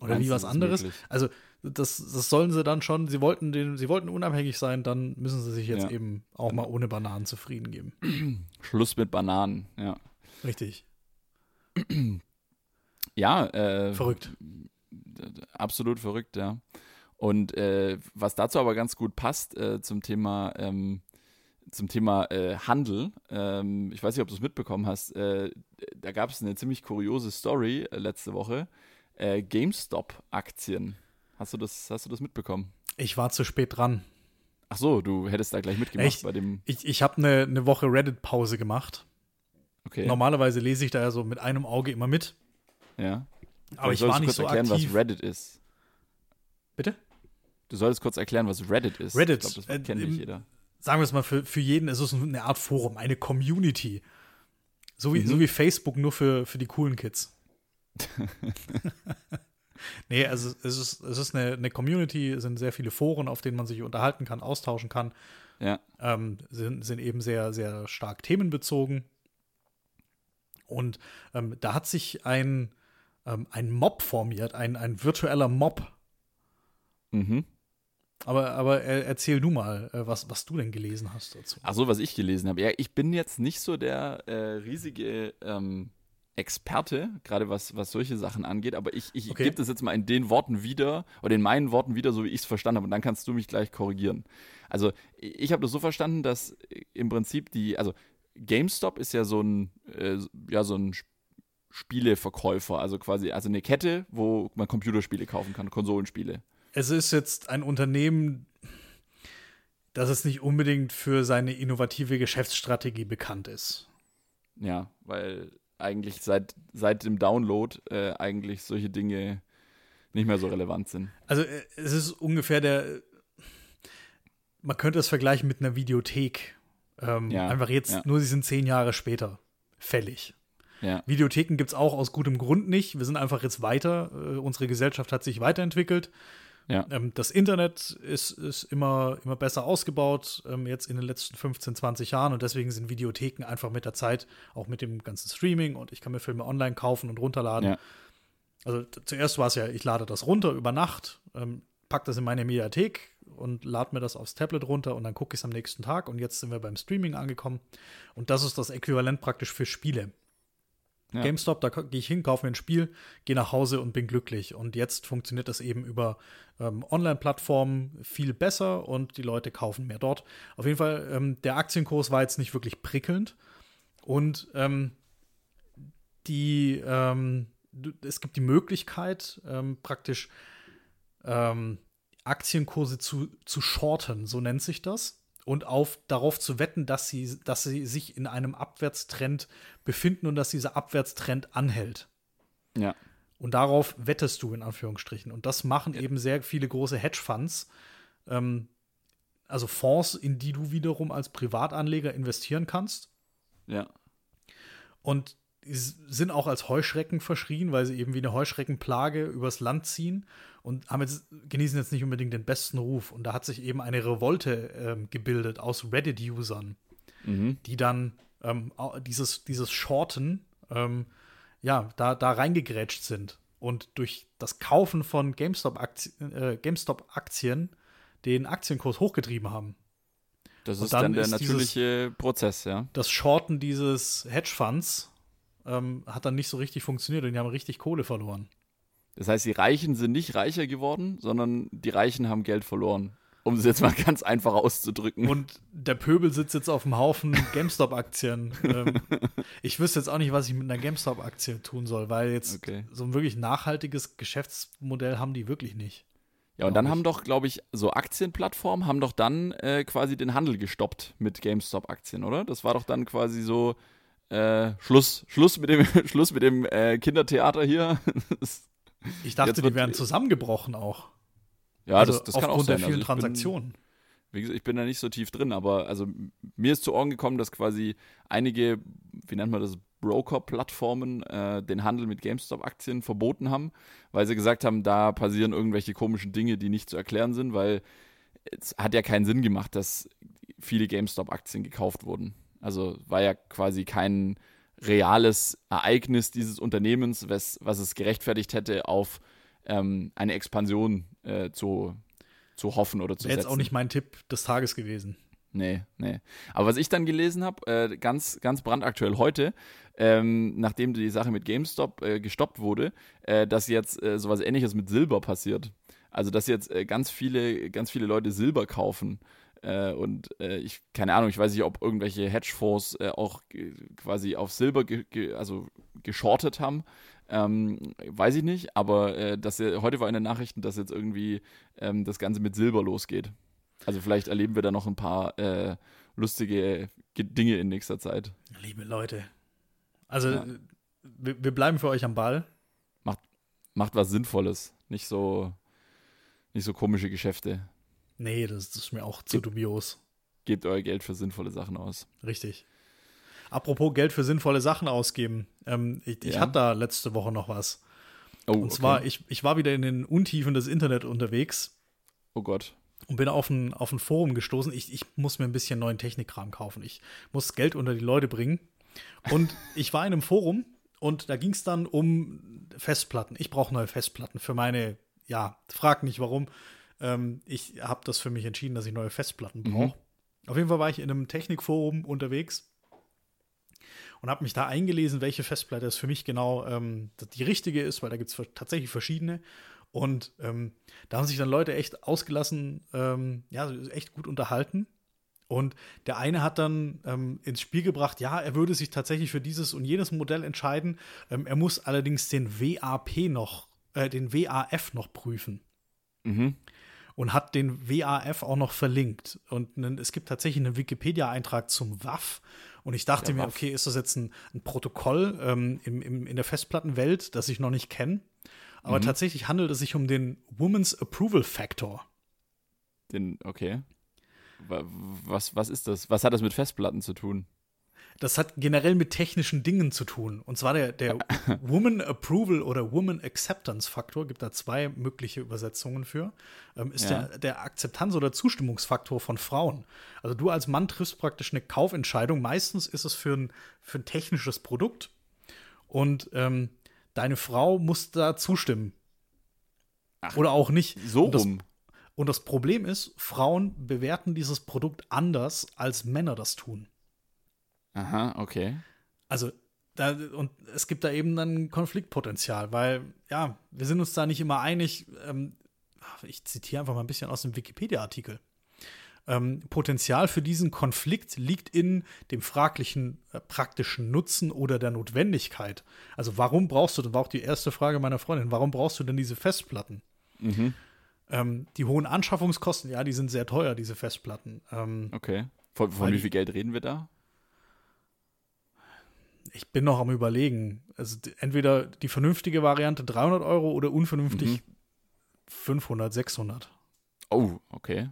oder Meinst wie was anderes. Möglich? Also, das, das sollen sie dann schon. Sie wollten, den, sie wollten unabhängig sein, dann müssen sie sich jetzt ja. eben auch mal ohne Bananen zufrieden geben. [clears throat] Schluss mit Bananen, ja. Richtig. [clears throat] Ja, äh, verrückt. Absolut verrückt, ja. Und äh, was dazu aber ganz gut passt äh, zum Thema ähm, zum Thema äh, Handel. Ähm, ich weiß nicht, ob du es mitbekommen hast. Äh, da gab es eine ziemlich kuriose Story äh, letzte Woche. Äh, GameStop-Aktien. Hast du das, hast du das mitbekommen? Ich war zu spät dran. Ach so, du hättest da gleich mitgemacht ich, bei dem. Ich, ich habe eine, eine Woche Reddit-Pause gemacht. Okay. Normalerweise lese ich da ja so mit einem Auge immer mit. Ja. Aber ich war nicht kurz so erklären, aktiv. was Reddit ist. Bitte? Du solltest kurz erklären, was Reddit ist. Reddit. Ich glaube, das kennt äh, nicht jeder. Sagen wir es mal, für, für jeden ist es eine Art Forum, eine Community. So wie, mhm. so wie Facebook, nur für, für die coolen Kids. [laughs] nee, also es ist, es ist eine, eine Community, es sind sehr viele Foren, auf denen man sich unterhalten kann, austauschen kann. Ja. Ähm, sind, sind eben sehr, sehr stark themenbezogen. Und ähm, da hat sich ein, ähm, ein Mob formiert, ein, ein virtueller Mob. Mhm. Aber, aber erzähl du mal, äh, was, was du denn gelesen hast dazu. Ach so, was ich gelesen habe. Ja, ich bin jetzt nicht so der äh, riesige ähm, Experte, gerade was, was solche Sachen angeht, aber ich, ich okay. gebe das jetzt mal in den Worten wieder oder in meinen Worten wieder, so wie ich es verstanden habe, und dann kannst du mich gleich korrigieren. Also, ich habe das so verstanden, dass im Prinzip die, also GameStop ist ja so ein, äh, ja, so ein Spieleverkäufer, also quasi, also eine Kette, wo man Computerspiele kaufen kann, Konsolenspiele. Es ist jetzt ein Unternehmen, das es nicht unbedingt für seine innovative Geschäftsstrategie bekannt ist. Ja, weil eigentlich seit, seit dem Download äh, eigentlich solche Dinge nicht mehr so relevant sind. Also äh, es ist ungefähr der, man könnte es vergleichen mit einer Videothek. Ähm, ja, einfach jetzt, ja. nur sie sind zehn Jahre später fällig. Ja. Videotheken gibt es auch aus gutem Grund nicht. Wir sind einfach jetzt weiter. Äh, unsere Gesellschaft hat sich weiterentwickelt. Ja. Ähm, das Internet ist, ist immer, immer besser ausgebaut, ähm, jetzt in den letzten 15, 20 Jahren. Und deswegen sind Videotheken einfach mit der Zeit, auch mit dem ganzen Streaming und ich kann mir Filme online kaufen und runterladen. Ja. Also zuerst war es ja, ich lade das runter über Nacht, ähm, pack das in meine Mediathek und lade mir das aufs Tablet runter und dann gucke ich es am nächsten Tag. Und jetzt sind wir beim Streaming angekommen. Und das ist das Äquivalent praktisch für Spiele. Ja. GameStop, da gehe ich hin, kaufe mir ein Spiel, gehe nach Hause und bin glücklich. Und jetzt funktioniert das eben über ähm, Online-Plattformen viel besser und die Leute kaufen mehr dort. Auf jeden Fall, ähm, der Aktienkurs war jetzt nicht wirklich prickelnd. Und ähm, die, ähm, es gibt die Möglichkeit, ähm, praktisch ähm, Aktienkurse zu, zu shorten, so nennt sich das. Und auf, darauf zu wetten, dass sie, dass sie sich in einem Abwärtstrend befinden und dass dieser Abwärtstrend anhält. Ja. Und darauf wettest du in Anführungsstrichen. Und das machen ja. eben sehr viele große Hedgefonds. Ähm, also Fonds, in die du wiederum als Privatanleger investieren kannst. Ja. Und sind auch als Heuschrecken verschrien, weil sie eben wie eine Heuschreckenplage übers Land ziehen und haben jetzt, genießen jetzt nicht unbedingt den besten Ruf. Und da hat sich eben eine Revolte ähm, gebildet aus Reddit-Usern, mhm. die dann ähm, dieses, dieses Shorten ähm, ja, da, da reingegrätscht sind und durch das Kaufen von GameStop-Aktien äh, GameStop den Aktienkurs hochgetrieben haben. Das ist dann, dann der ist natürliche dieses, Prozess, ja. Das Shorten dieses Hedgefonds ähm, hat dann nicht so richtig funktioniert und die haben richtig Kohle verloren. Das heißt, die Reichen sind nicht reicher geworden, sondern die Reichen haben Geld verloren. Um es jetzt mal [laughs] ganz einfach auszudrücken. Und der Pöbel sitzt jetzt auf dem Haufen [laughs] GameStop-Aktien. ähm, ich wüsste jetzt auch nicht, was ich mit einer GameStop-Aktie tun soll, weil jetzt okay. so ein wirklich nachhaltiges Geschäftsmodell haben die wirklich nicht. Ja, und dann ich. haben doch, glaube ich, so Aktienplattformen haben doch dann äh, quasi den Handel gestoppt mit GameStop-Aktien, oder? Das war doch dann quasi so, äh, Schluss, Schluss mit dem, [laughs] Schluss mit dem äh, Kindertheater hier. Ich dachte, die wären zusammengebrochen auch. Ja, also das, das kann auch sein. der vielen also Transaktionen. Bin, wie gesagt, ich bin da nicht so tief drin, aber also mir ist zu Ohren gekommen, dass quasi einige, wie nennt man das, Broker-Plattformen äh, den Handel mit GameStop-Aktien verboten haben, weil sie gesagt haben, da passieren irgendwelche komischen Dinge, die nicht zu erklären sind, weil es hat ja keinen Sinn gemacht, dass viele GameStop-Aktien gekauft wurden. Also war ja quasi kein reales Ereignis dieses Unternehmens, was, was es gerechtfertigt hätte, auf ähm, eine Expansion äh, zu, zu hoffen oder zu Wäre jetzt auch nicht mein Tipp des Tages gewesen. Nee, nee. Aber was ich dann gelesen habe, äh, ganz, ganz brandaktuell heute, ähm, nachdem die Sache mit GameStop äh, gestoppt wurde, äh, dass jetzt äh, sowas ähnliches mit Silber passiert. Also, dass jetzt äh, ganz viele, ganz viele Leute Silber kaufen. Äh, und äh, ich, keine Ahnung, ich weiß nicht, ob irgendwelche Hedgefonds auch quasi auf Silber ge ge also geschortet haben. Ähm, weiß ich nicht, aber dass heute war in den Nachrichten, dass jetzt irgendwie ähm, das Ganze mit Silber losgeht. Also vielleicht erleben wir da noch ein paar lustige Dinge in nächster Zeit. Liebe Leute, also ja. wir, wir, bleiben für euch am Ball. Macht, macht was Sinnvolles, nicht so, nicht so komische Geschäfte. Nee, das, das ist mir auch zu dubios. Gebt euer Geld für sinnvolle Sachen aus. Richtig. Apropos Geld für sinnvolle Sachen ausgeben. Ähm, ich, ich ja. hatte da letzte Woche noch was. Oh, und zwar, okay. ich, ich war wieder in den Untiefen des Internet unterwegs. Oh Gott. Und bin auf ein, auf ein Forum gestoßen. Ich, ich muss mir ein bisschen neuen Technikkram kaufen. Ich muss Geld unter die Leute bringen. Und [laughs] ich war in einem Forum und da ging es dann um Festplatten. Ich brauche neue Festplatten für meine, ja, frag nicht warum. Ähm, ich habe das für mich entschieden, dass ich neue Festplatten brauche. Mhm. Auf jeden Fall war ich in einem Technikforum unterwegs und habe mich da eingelesen, welche Festplatte es für mich genau ähm, die richtige ist, weil da gibt es tatsächlich verschiedene. Und ähm, da haben sich dann Leute echt ausgelassen, ähm, ja, echt gut unterhalten. Und der eine hat dann ähm, ins Spiel gebracht, ja, er würde sich tatsächlich für dieses und jenes Modell entscheiden. Ähm, er muss allerdings den WAP noch, äh, den WAF noch prüfen. Mhm. Und hat den WAF auch noch verlinkt. Und es gibt tatsächlich einen Wikipedia-Eintrag zum WAF. Und ich dachte ja, mir, okay, ist das jetzt ein, ein Protokoll ähm, im, im, in der Festplattenwelt, das ich noch nicht kenne? Aber mhm. tatsächlich handelt es sich um den Woman's Approval Factor. Den, okay. Was, was ist das? Was hat das mit Festplatten zu tun? Das hat generell mit technischen Dingen zu tun. Und zwar der, der [laughs] Woman Approval oder Woman Acceptance Faktor, gibt da zwei mögliche Übersetzungen für, ähm, ist ja. der, der Akzeptanz- oder Zustimmungsfaktor von Frauen. Also du als Mann triffst praktisch eine Kaufentscheidung. Meistens ist es für ein, für ein technisches Produkt. Und ähm, deine Frau muss da zustimmen. Ach, oder auch nicht. So rum. Und das Problem ist, Frauen bewerten dieses Produkt anders, als Männer das tun. Aha, okay. Also, da, und es gibt da eben dann Konfliktpotenzial, weil, ja, wir sind uns da nicht immer einig. Ähm, ich zitiere einfach mal ein bisschen aus dem Wikipedia-Artikel. Ähm, Potenzial für diesen Konflikt liegt in dem fraglichen äh, praktischen Nutzen oder der Notwendigkeit. Also warum brauchst du, das war auch die erste Frage meiner Freundin, warum brauchst du denn diese Festplatten? Mhm. Ähm, die hohen Anschaffungskosten, ja, die sind sehr teuer, diese Festplatten. Ähm, okay. Von, von wie viel Geld reden wir da? Ich bin noch am Überlegen. Also entweder die vernünftige Variante 300 Euro oder unvernünftig mhm. 500, 600. Oh, okay.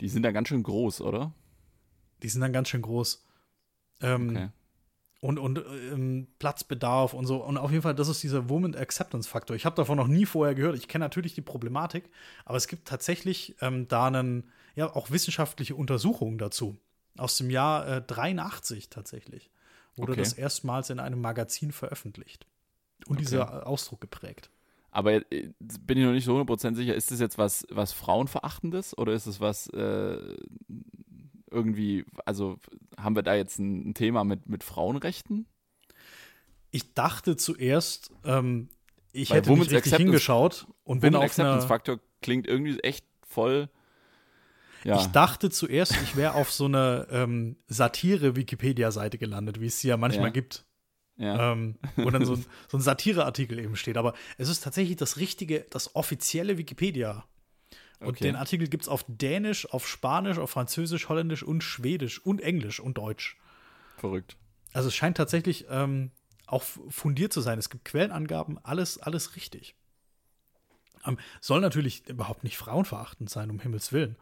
Die sind dann ganz schön groß, oder? Die sind dann ganz schön groß. Ähm, okay und, und ähm, Platzbedarf und so. Und auf jeden Fall, das ist dieser Woman Acceptance Faktor. Ich habe davon noch nie vorher gehört. Ich kenne natürlich die Problematik, aber es gibt tatsächlich ähm, da einen, ja, auch wissenschaftliche Untersuchungen dazu. Aus dem Jahr äh, 83 tatsächlich. Wurde okay. das erstmals in einem Magazin veröffentlicht. Und okay. dieser Ausdruck geprägt. Aber äh, bin ich noch nicht so 100% sicher, ist das jetzt was, was Frauenverachtendes oder ist es was äh, irgendwie, also haben wir da jetzt ein, Thema mit, mit Frauenrechten? Ich dachte zuerst, ähm, ich Weil hätte Women's nicht richtig Acceptance, hingeschaut und bin auf Acceptance Faktor klingt irgendwie echt voll. Ja. Ich dachte zuerst, ich wäre auf so einer ähm, Satire-Wikipedia-Seite gelandet, wie es sie ja manchmal ja. gibt. Ja. Ähm, wo dann so ein, [laughs] so ein Satire-Artikel eben steht. Aber es ist tatsächlich das richtige, das offizielle Wikipedia. Und okay. den Artikel gibt es auf Dänisch, auf Spanisch, auf Französisch, Holländisch und Schwedisch und Englisch und Deutsch. Verrückt. Also es scheint tatsächlich ähm, auch fundiert zu sein. Es gibt Quellenangaben, alles, alles richtig. Ähm, soll natürlich überhaupt nicht frauenverachtend sein, um Himmels Willen.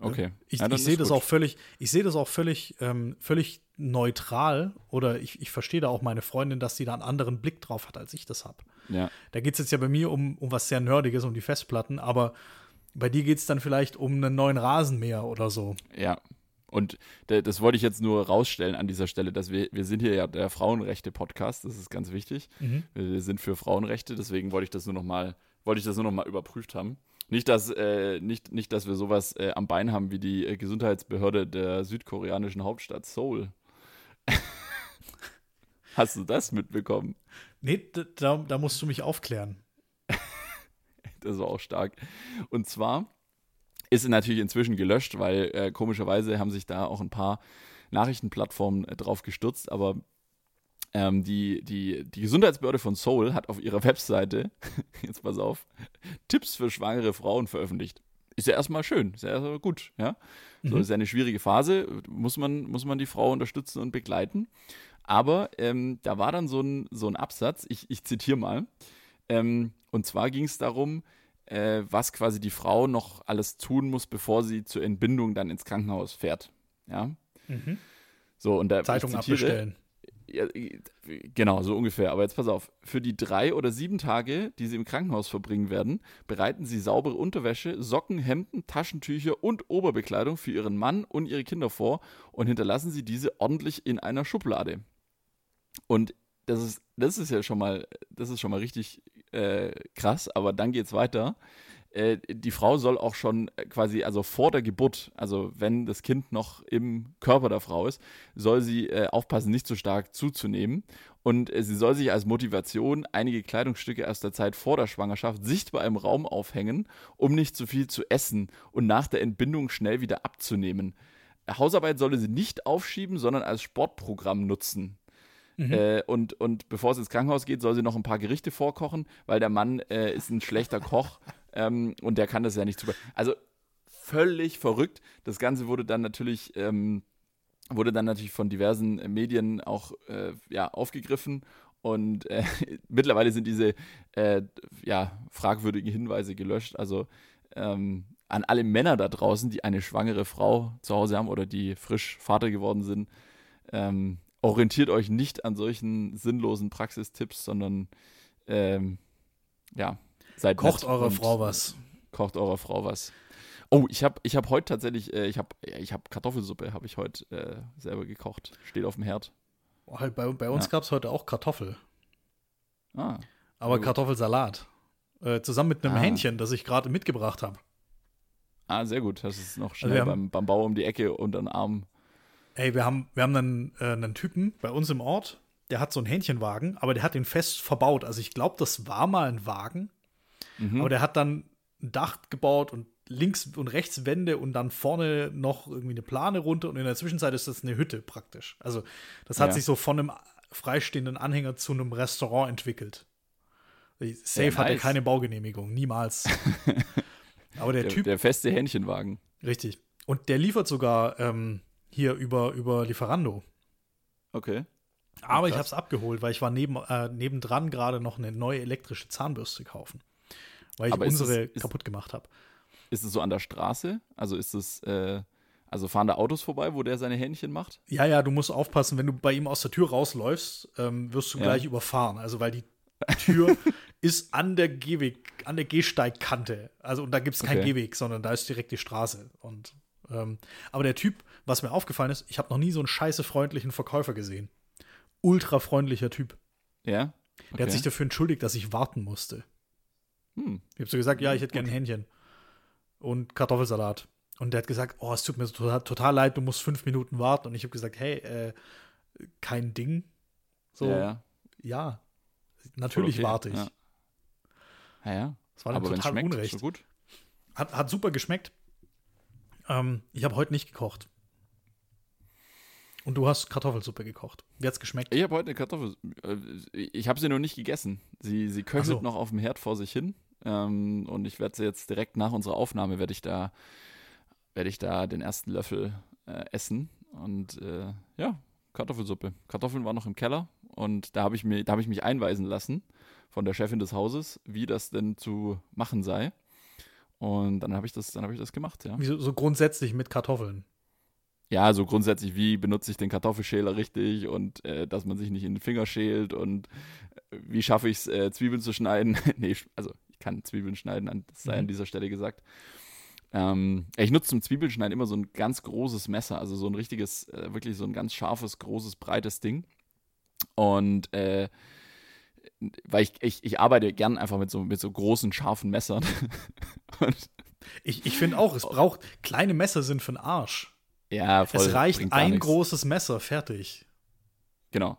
Äh, okay. Ich, ja, ich sehe das auch völlig, ich sehe das auch völlig, ähm, völlig neutral oder ich, ich verstehe da auch meine Freundin, dass sie da einen anderen Blick drauf hat, als ich das habe. Ja. Da geht es jetzt ja bei mir um, um was sehr Nerdiges, um die Festplatten, aber Bei dir geht es dann vielleicht um einen neuen Rasenmäher oder so. Ja. Und das wollte ich jetzt nur rausstellen an dieser Stelle, dass wir, wir sind hier ja der Frauenrechte-Podcast, das ist ganz wichtig. Mhm. Wir sind für Frauenrechte, deswegen wollte ich das nur nochmal, wollte ich das nur noch mal überprüft haben. Nicht, dass, äh, nicht, nicht, dass wir sowas äh, am Bein haben wie die äh, Gesundheitsbehörde der südkoreanischen Hauptstadt Seoul. [laughs] Hast du das mitbekommen? Nee, da, da musst du mich aufklären. [laughs] das war auch stark. Und zwar ist natürlich inzwischen gelöscht, weil äh, komischerweise haben sich da auch ein paar Nachrichtenplattformen äh, drauf gestürzt, aber ähm, die, die, die Gesundheitsbehörde von Seoul hat auf ihrer Webseite, [laughs] jetzt pass auf, Tipps für schwangere Frauen veröffentlicht. Ist ja erstmal schön, ist ja gut, ja. So mhm. ist ja eine schwierige Phase, muss man, muss man die Frau unterstützen und begleiten. Aber ähm, da war dann so ein, so ein Absatz, ich, ich zitiere mal. Ähm, und zwar ging es darum, äh, was quasi die Frau noch alles tun muss, bevor sie zur Entbindung dann ins Krankenhaus fährt. Ja. Mhm. So, und da Zeitung zitiere, abbestellen. Ja, genau, so ungefähr. Aber jetzt pass auf. Für die drei oder sieben Tage, die sie im Krankenhaus verbringen werden, bereiten sie saubere Unterwäsche, Socken, Hemden, Taschentücher und Oberbekleidung für ihren Mann und ihre Kinder vor und hinterlassen sie diese ordentlich in einer Schublade. Und das ist, das ist ja schon mal, das ist schon mal richtig äh, krass, aber dann geht es weiter. Äh, die Frau soll auch schon quasi, also vor der Geburt, also wenn das Kind noch im Körper der Frau ist, soll sie äh, aufpassen, nicht so stark zuzunehmen. Und äh, sie soll sich als Motivation einige Kleidungsstücke aus der Zeit vor der Schwangerschaft sichtbar im Raum aufhängen, um nicht zu viel zu essen und nach der Entbindung schnell wieder abzunehmen. Hausarbeit solle sie nicht aufschieben, sondern als Sportprogramm nutzen. Mhm. Äh, und, und bevor es ins Krankenhaus geht, soll sie noch ein paar Gerichte vorkochen, weil der Mann äh, ist ein schlechter Koch ähm, und der kann das ja nicht super. Also völlig verrückt. Das Ganze wurde dann natürlich, ähm, wurde dann natürlich von diversen Medien auch äh, ja, aufgegriffen und äh, [laughs] mittlerweile sind diese äh, ja, fragwürdigen Hinweise gelöscht. Also ähm, an alle Männer da draußen, die eine schwangere Frau zu Hause haben oder die frisch Vater geworden sind, ähm, orientiert euch nicht an solchen sinnlosen Praxistipps, sondern ähm, ja, seid Kocht eurer Frau was. Kocht eurer Frau was. Oh, ich habe ich hab heute tatsächlich, äh, ich habe ich hab Kartoffelsuppe, habe ich heute äh, selber gekocht. Steht auf dem Herd. Oh, halt bei, bei uns ja. gab es heute auch Kartoffel. Ah. Aber gut. Kartoffelsalat. Äh, zusammen mit einem ah. Hähnchen, das ich gerade mitgebracht habe. Ah, sehr gut. Das ist noch also schnell also beim, beim Bau um die Ecke und dann Arm Ey, wir haben, wir haben einen, äh, einen Typen bei uns im Ort, der hat so einen Hähnchenwagen, aber der hat den fest verbaut. Also ich glaube, das war mal ein Wagen, mhm. aber der hat dann ein Dach gebaut und links und rechts Wände und dann vorne noch irgendwie eine Plane runter und in der Zwischenzeit ist das eine Hütte praktisch. Also das hat ja. sich so von einem freistehenden Anhänger zu einem Restaurant entwickelt. Safe ja, nice. hat er keine Baugenehmigung, niemals. [laughs] Aber der, der, Typ. Der feste Hähnchenwagen. Richtig. Und der liefert sogar ähm, hier über, über Lieferando. Okay. Aber Krass. ich habe es abgeholt, weil ich war neben, äh, nebendran gerade noch eine neue elektrische Zahnbürste kaufen. Weil ich Aber unsere es, kaputt gemacht habe. Ist es so an der Straße? Also ist es, äh, also fahren da Autos vorbei, wo der seine Hähnchen macht? Ja, ja, du musst aufpassen, wenn du bei ihm aus der Tür rausläufst, ähm, wirst du ja. gleich überfahren. Also weil die Tür [laughs] ist an der Gehweg, an der Gehsteigkante. Also und da gibt es keinen okay. Gehweg, sondern da ist direkt die Straße. Und ähm, aber der Typ, was mir aufgefallen ist, ich habe noch nie so einen scheiße freundlichen Verkäufer gesehen. Ultra freundlicher Typ. Ja. Okay. Der hat sich dafür entschuldigt, dass ich warten musste. Hm. Ich habe so gesagt, ja, ich hätte gerne ein Hähnchen. Und Kartoffelsalat. Und der hat gesagt, oh, es tut mir total, total leid, du musst fünf Minuten warten. Und ich habe gesagt, hey, äh, kein Ding. So, ja, ja. ja natürlich okay. warte ich. Ja. ja, ja. Das war Aber total schmeckt, unrecht. So gut. Hat, hat super geschmeckt. Ähm, ich habe heute nicht gekocht. Und du hast Kartoffelsuppe gekocht. Wie hat's geschmeckt? Ich habe heute eine Kartoffel. Äh, ich habe sie noch nicht gegessen. Sie, sie köchelt so. noch auf dem Herd vor sich hin. Ähm, und ich werde sie jetzt direkt nach unserer Aufnahme werde ich da werde ich da den ersten Löffel äh, essen. Und äh, ja, Kartoffelsuppe. Kartoffeln waren noch im Keller und da habe ich mir, da habe ich mich einweisen lassen von der Chefin des Hauses, wie das denn zu machen sei. Und dann habe ich das, dann habe ich das gemacht, ja. Wie so, so, grundsätzlich mit Kartoffeln. Ja, so grundsätzlich, wie benutze ich den Kartoffelschäler richtig und äh, dass man sich nicht in den Finger schält und äh, wie schaffe ich es, äh, Zwiebeln zu schneiden. [laughs] nee, also kann Zwiebeln schneiden, das sei mhm. an dieser Stelle gesagt. Ähm, ich nutze zum Zwiebelschneiden immer so ein ganz großes Messer, also so ein richtiges, äh, wirklich so ein ganz scharfes, großes, breites Ding. Und äh, weil ich, ich, ich arbeite gern einfach mit so, mit so großen, scharfen Messern. [laughs] ich ich finde auch, es braucht, kleine Messer sind für den Arsch. Ja, voll. Es reicht ein großes Messer, fertig. Genau.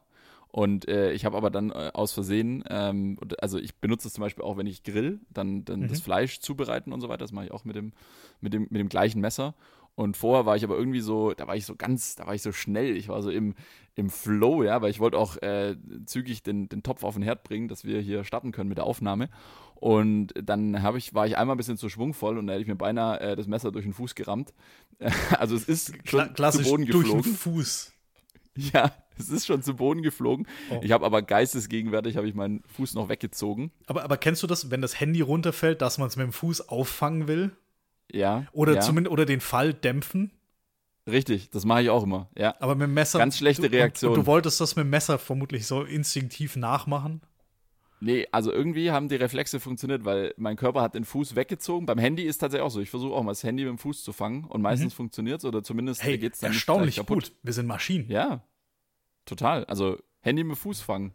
Und äh, ich habe aber dann äh, aus Versehen, ähm, also ich benutze es zum Beispiel auch, wenn ich grill, dann, dann mhm. das Fleisch zubereiten und so weiter. Das mache ich auch mit dem, mit, dem, mit dem gleichen Messer. Und vorher war ich aber irgendwie so, da war ich so ganz, da war ich so schnell. Ich war so im, im Flow, ja, weil ich wollte auch äh, zügig den, den Topf auf den Herd bringen, dass wir hier starten können mit der Aufnahme. Und dann habe ich, war ich einmal ein bisschen zu schwungvoll und da hätte ich mir beinahe äh, das Messer durch den Fuß gerammt. [laughs] also es ist schon Kla zu Boden geflogen. Durch den Fuß. Ja, [laughs] es ist schon zu Boden geflogen. Oh. Ich habe aber geistesgegenwärtig habe ich meinen Fuß noch weggezogen. Aber, aber kennst du das, wenn das Handy runterfällt, dass man es mit dem Fuß auffangen will? Ja. Oder ja. zumindest oder den Fall dämpfen? Richtig, das mache ich auch immer. Ja. Aber mit dem Messer. Ganz schlechte Reaktion. Und, und du wolltest das mit dem Messer vermutlich so instinktiv nachmachen? Nee, also irgendwie haben die Reflexe funktioniert, weil mein Körper hat den Fuß weggezogen. Beim Handy ist tatsächlich auch so. Ich versuche auch mal das Handy mit dem Fuß zu fangen und meistens mhm. funktioniert es oder zumindest hey, geht es dann erstaunlich gut. Wir sind Maschinen. Ja, total. Also Handy mit Fuß fangen.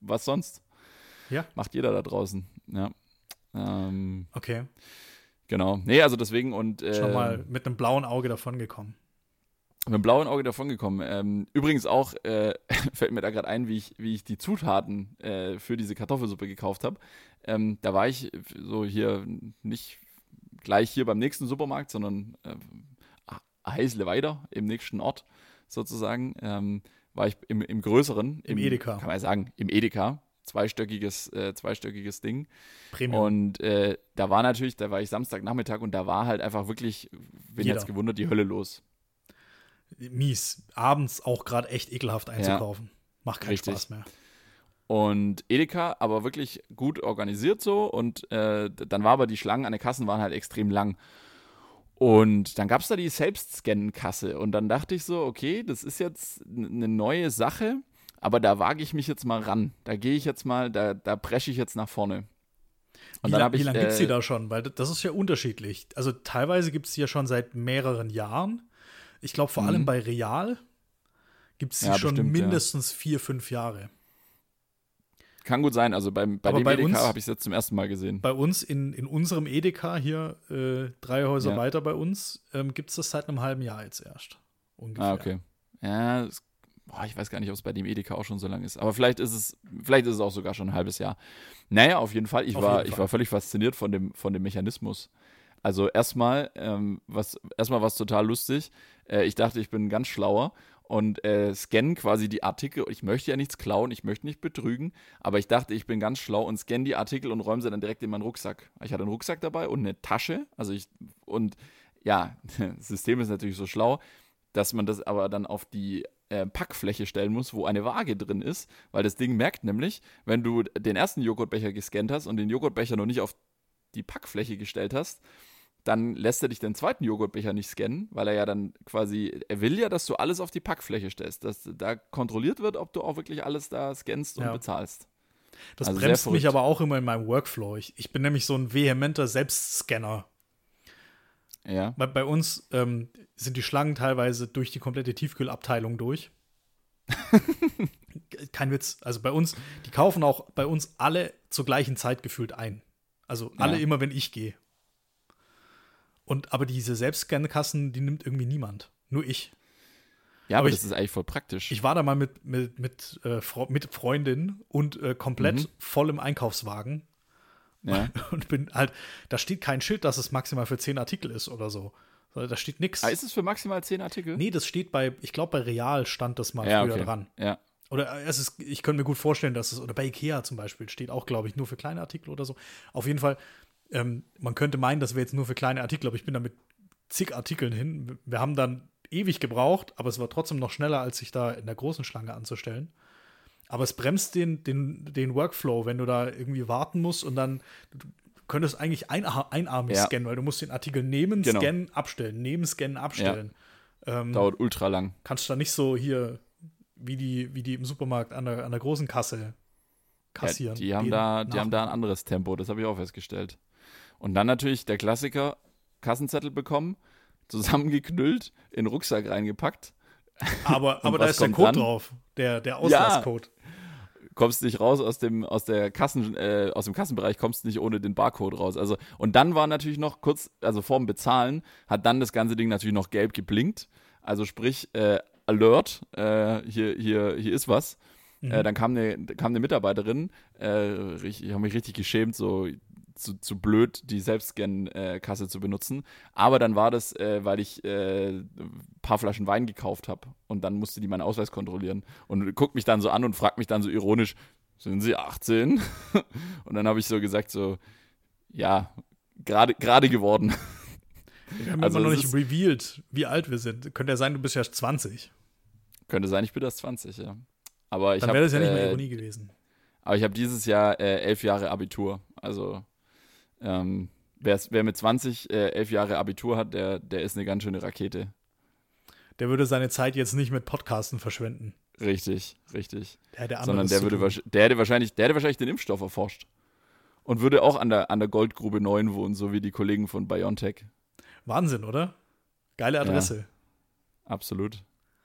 Was sonst? Ja. Macht jeder da draußen. Ja. Ähm, okay. Genau. Nee, also deswegen und. Äh, Schon mal mit einem blauen Auge davongekommen. Mit einem blauen Auge davongekommen. Ähm, übrigens auch, äh, [laughs] fällt mir da gerade ein, wie ich, wie ich die Zutaten äh, für diese Kartoffelsuppe gekauft habe. Ähm, da war ich so hier nicht gleich hier beim nächsten Supermarkt, sondern äh, Heisle weiter im nächsten Ort sozusagen. Ähm, war ich im, im größeren. Im, Im Edeka. Kann man sagen, im Edeka zweistöckiges, äh, zweistöckiges Ding. Premium. Und äh, da war natürlich, da war ich Samstagnachmittag und da war halt einfach wirklich, wen jetzt gewundert, die Hölle los. Mies. Abends auch gerade echt ekelhaft einzukaufen. Ja, Macht keinen richtig. Spaß mehr. Und Edeka, aber wirklich gut organisiert so. Und äh, dann war aber die Schlangen an den Kassen waren halt extrem lang. Und dann gab es da die Selbstscan-Kasse. Und dann dachte ich so, okay, das ist jetzt eine neue Sache aber da wage ich mich jetzt mal ran. Da gehe ich jetzt mal, da, da presche ich jetzt nach vorne. Und wie, lange äh, gibt es die da schon? Weil das ist ja unterschiedlich. Also teilweise gibt es die ja schon seit mehreren Jahren. Ich glaube, vor allem mhm. bei Real gibt es sie ja, schon bestimmt, mindestens ja. vier, fünf Jahre. Kann gut sein. Also beim, bei Aber dem bei Edeka habe ich es jetzt zum ersten Mal gesehen. Bei uns in, in unserem Edeka hier, äh, drei Häuser ja. weiter bei uns, ähm, gibt es das seit einem halben Jahr jetzt erst. Ungefähr. Ah, okay. Ja, das boah, ich weiß gar nicht, ob es bei dem Edeka auch schon so lange ist. Aber vielleicht ist es, vielleicht ist es auch sogar schon ein halbes Jahr. Naja, auf jeden Fall. Ich, war, jeden ich Fall. war völlig fasziniert von dem, von dem Mechanismus. Also erstmal, ähm, was, erstmal war es total lustig. Äh, ich dachte, ich bin ganz schlauer und äh, scanne quasi die Artikel. Ich möchte ja nichts klauen, ich möchte nicht betrügen, aber ich dachte, ich bin ganz schlau und scanne die Artikel und räume sie dann direkt in meinen Rucksack. Ich hatte einen Rucksack dabei und eine Tasche. Also ich, und ja, [laughs] das System ist natürlich so schlau, dass man das aber dann auf die äh, Packfläche stellen muss, wo eine Waage drin ist, weil das Ding merkt nämlich, wenn du den ersten Joghurtbecher gescannt hast und den Joghurtbecher noch nicht auf die Packfläche gestellt hast, dann lässt er dich den zweiten Joghurtbecher nicht scannen, weil er ja dann quasi, er will ja, dass du alles auf die Packfläche stellst, dass da kontrolliert wird, ob du auch wirklich alles da scannst und ja. bezahlst. Das also bremst mich aber auch immer in meinem Workflow. Ich, ich bin nämlich so ein vehementer Selbstscanner. Ja. Bei, bei uns ähm, sind die Schlangen teilweise durch die komplette Tiefkühlabteilung durch. [laughs] Kein Witz. Also bei uns, die kaufen auch bei uns alle zur gleichen Zeit gefühlt ein. Also alle ja. immer, wenn ich gehe. Und aber diese Selbstscan-Kassen, die nimmt irgendwie niemand. Nur ich. Ja, aber, aber ich, das ist eigentlich voll praktisch. Ich war da mal mit, mit, mit, äh, mit Freundin und äh, komplett mhm. voll im Einkaufswagen ja. [laughs] Und bin halt, da steht kein Schild, dass es maximal für zehn Artikel ist oder so. Da steht nichts. Ah, ist es für maximal zehn Artikel? Nee, das steht bei, ich glaube, bei Real stand das mal ja, früher okay. dran. Ja. Oder es ist, ich könnte mir gut vorstellen, dass es, oder bei Ikea zum Beispiel steht auch, glaube ich, nur für kleine Artikel oder so. Auf jeden Fall, ähm, man könnte meinen, das wäre jetzt nur für kleine Artikel, aber ich bin da mit zig Artikeln hin. Wir haben dann ewig gebraucht, aber es war trotzdem noch schneller, als sich da in der großen Schlange anzustellen. Aber es bremst den, den, den Workflow, wenn du da irgendwie warten musst und dann, du könntest eigentlich ein, einarmig ja. scannen, weil du musst den Artikel nehmen, genau. scannen, abstellen, nehmen, scannen, abstellen. Ja. Ähm, Dauert ultra lang. Kannst du da nicht so hier, wie die, wie die im Supermarkt an der, an der großen Kasse kassieren. Ja, die haben da, die haben da ein anderes Tempo, das habe ich auch festgestellt. Und dann natürlich der Klassiker, Kassenzettel bekommen, [laughs] zusammengeknüllt, in den Rucksack reingepackt. Aber, aber da ist der Code dran? drauf, der, der Auslasscode. Ja, kommst nicht raus aus dem, aus der Kassen, äh, aus dem Kassenbereich, kommst nicht ohne den Barcode raus. Also, und dann war natürlich noch kurz, also vorm Bezahlen, hat dann das ganze Ding natürlich noch gelb geblinkt. Also sprich, äh, Alert, äh, hier, hier, hier ist was. Äh, mhm. Äh, dann kam eine, kam eine Mitarbeiterin, äh, ich, ich habe mich richtig geschämt, so zu, zu blöd, die Selbstscan-Kasse zu benutzen. Aber dann war das, äh, weil ich äh, ein paar Flaschen Wein gekauft habe und dann musste die meinen Ausweis kontrollieren und guckt mich dann so an und fragt mich dann so ironisch, sind Sie 18? [laughs] und dann habe ich so gesagt, so, ja, gerade geworden. Wir haben [laughs] also immer noch nicht revealed, wie alt wir sind. Könnte ja sein, du bist ja 20. Könnte sein, ich bin erst 20, ja. Aber ich Dann wäre das ja nicht äh, mehr Ironie gewesen. Aber ich habe dieses Jahr äh, elf Jahre Abitur. Also ähm, wer mit 20 äh, elf Jahre Abitur hat, der, der ist eine ganz schöne Rakete. Der würde seine Zeit jetzt nicht mit Podcasten verschwenden. Richtig, richtig. Der hätte Sondern der, würde, der, hätte wahrscheinlich, der hätte wahrscheinlich den Impfstoff erforscht. Und würde auch an der, an der Goldgrube 9 wohnen, so wie die Kollegen von BioNTech. Wahnsinn, oder? Geile Adresse. Ja, absolut.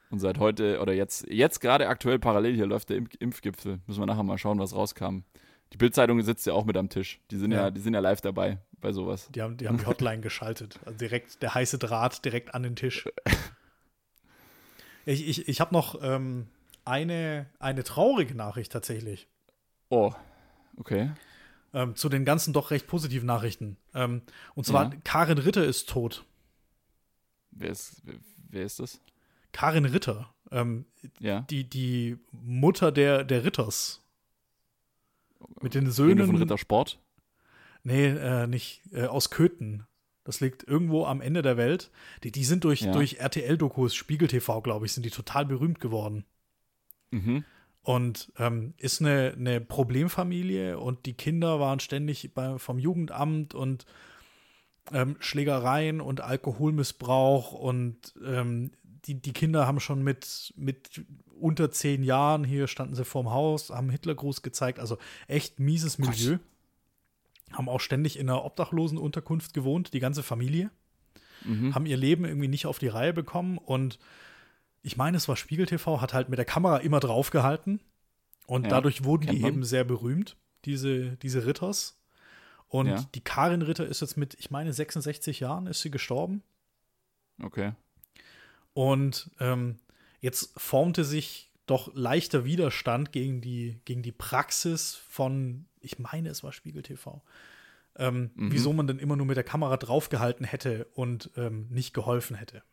Und seit heute, oder jetzt, jetzt gerade aktuell parallel hier läuft der Impfgipfel. Müssen wir nachher mal schauen, was rauskam. Die Bildzeitung sitzt ja auch mit am Tisch. Die sind ja, ja die sind ja live dabei bei sowas. Die haben die, haben die Hotline [laughs] geschaltet. Also direkt der heiße Draht direkt an den Tisch. Ich, ich, ich habe noch ähm, eine, eine traurige Nachricht tatsächlich. Oh, okay. Ähm, zu den ganzen doch recht positiven Nachrichten. Ähm, und zwar, ja. Karin Ritter ist tot. Wer ist, wer, ist das? Karin Ritter. Ähm, ja. Die, die Mutter der, der Ritters. Mit den Söhnen. von Rittersport? Nee, äh, nicht. Äh, aus Köthen. Das liegt irgendwo am Ende der Welt. Die, die sind durch, ja. durch RTL-Dokus, Spiegel TV, glaube ich, sind die total berühmt geworden. Mhm. Und ähm, ist eine, eine Problemfamilie und die Kinder waren ständig bei, vom Jugendamt und ähm, Schlägereien und Alkoholmissbrauch und ähm, die, die Kinder haben schon mit, mit unter zehn Jahren, hier standen sie vorm Haus, haben Hitlergruß gezeigt, also echt mieses Milieu. Gott. Haben auch ständig in einer Obdachlosenunterkunft gewohnt, die ganze Familie. Mhm. Haben ihr Leben irgendwie nicht auf die Reihe bekommen und ich meine, es war Spiegel TV, hat halt mit der Kamera immer draufgehalten und ja, dadurch wurden die man. eben sehr berühmt, diese, diese Ritters. Und ja. die Karin Ritter ist jetzt mit, ich meine, 66 Jahren ist sie gestorben. Okay. Und ähm, jetzt formte sich doch leichter Widerstand gegen die, gegen die Praxis von, ich meine, es war Spiegel TV. Ähm, mhm. Wieso man denn immer nur mit der Kamera draufgehalten hätte und ähm, nicht geholfen hätte.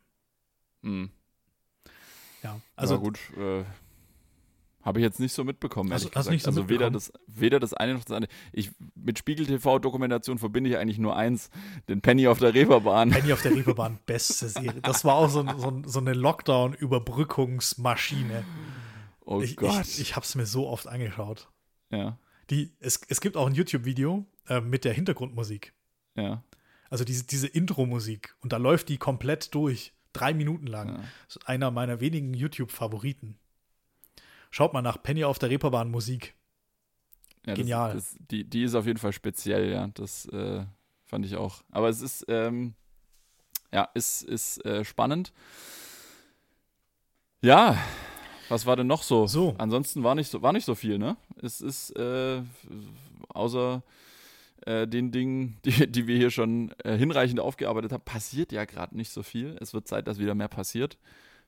Mhm. Ja, also. Ja, gut, äh, habe ich jetzt nicht so mitbekommen, also, gesagt. So also weder das, weder das eine noch das andere. Ich, mit Spiegel TV-Dokumentation verbinde ich eigentlich nur eins, den Penny auf der Reeperbahn. Penny auf der Reeperbahn, beste Serie. Das war auch so, so, so eine Lockdown-Überbrückungsmaschine. Oh ich, Gott. Ich, ich habe es mir so oft angeschaut. Ja. Die, es, es gibt auch ein YouTube-Video äh, mit der Hintergrundmusik. Ja. Also diese, diese Intro-Musik. Und da läuft die komplett durch. Drei Minuten lang. Ja. Das ist einer meiner wenigen YouTube-Favoriten. Schaut mal nach Penny auf der Reeperbahn Musik. Ja, Genial. Das, das, die, die ist auf jeden Fall speziell, ja. Das äh, fand ich auch. Aber es ist, ähm, ja, ist, ist äh, spannend. Ja, was war denn noch so? So. Ansonsten war nicht so, war nicht so viel, ne? Es ist, äh, außer äh, den Dingen, [laughs] die, die wir hier schon äh, hinreichend aufgearbeitet haben, passiert ja gerade nicht so viel. Es wird Zeit, dass wieder mehr passiert.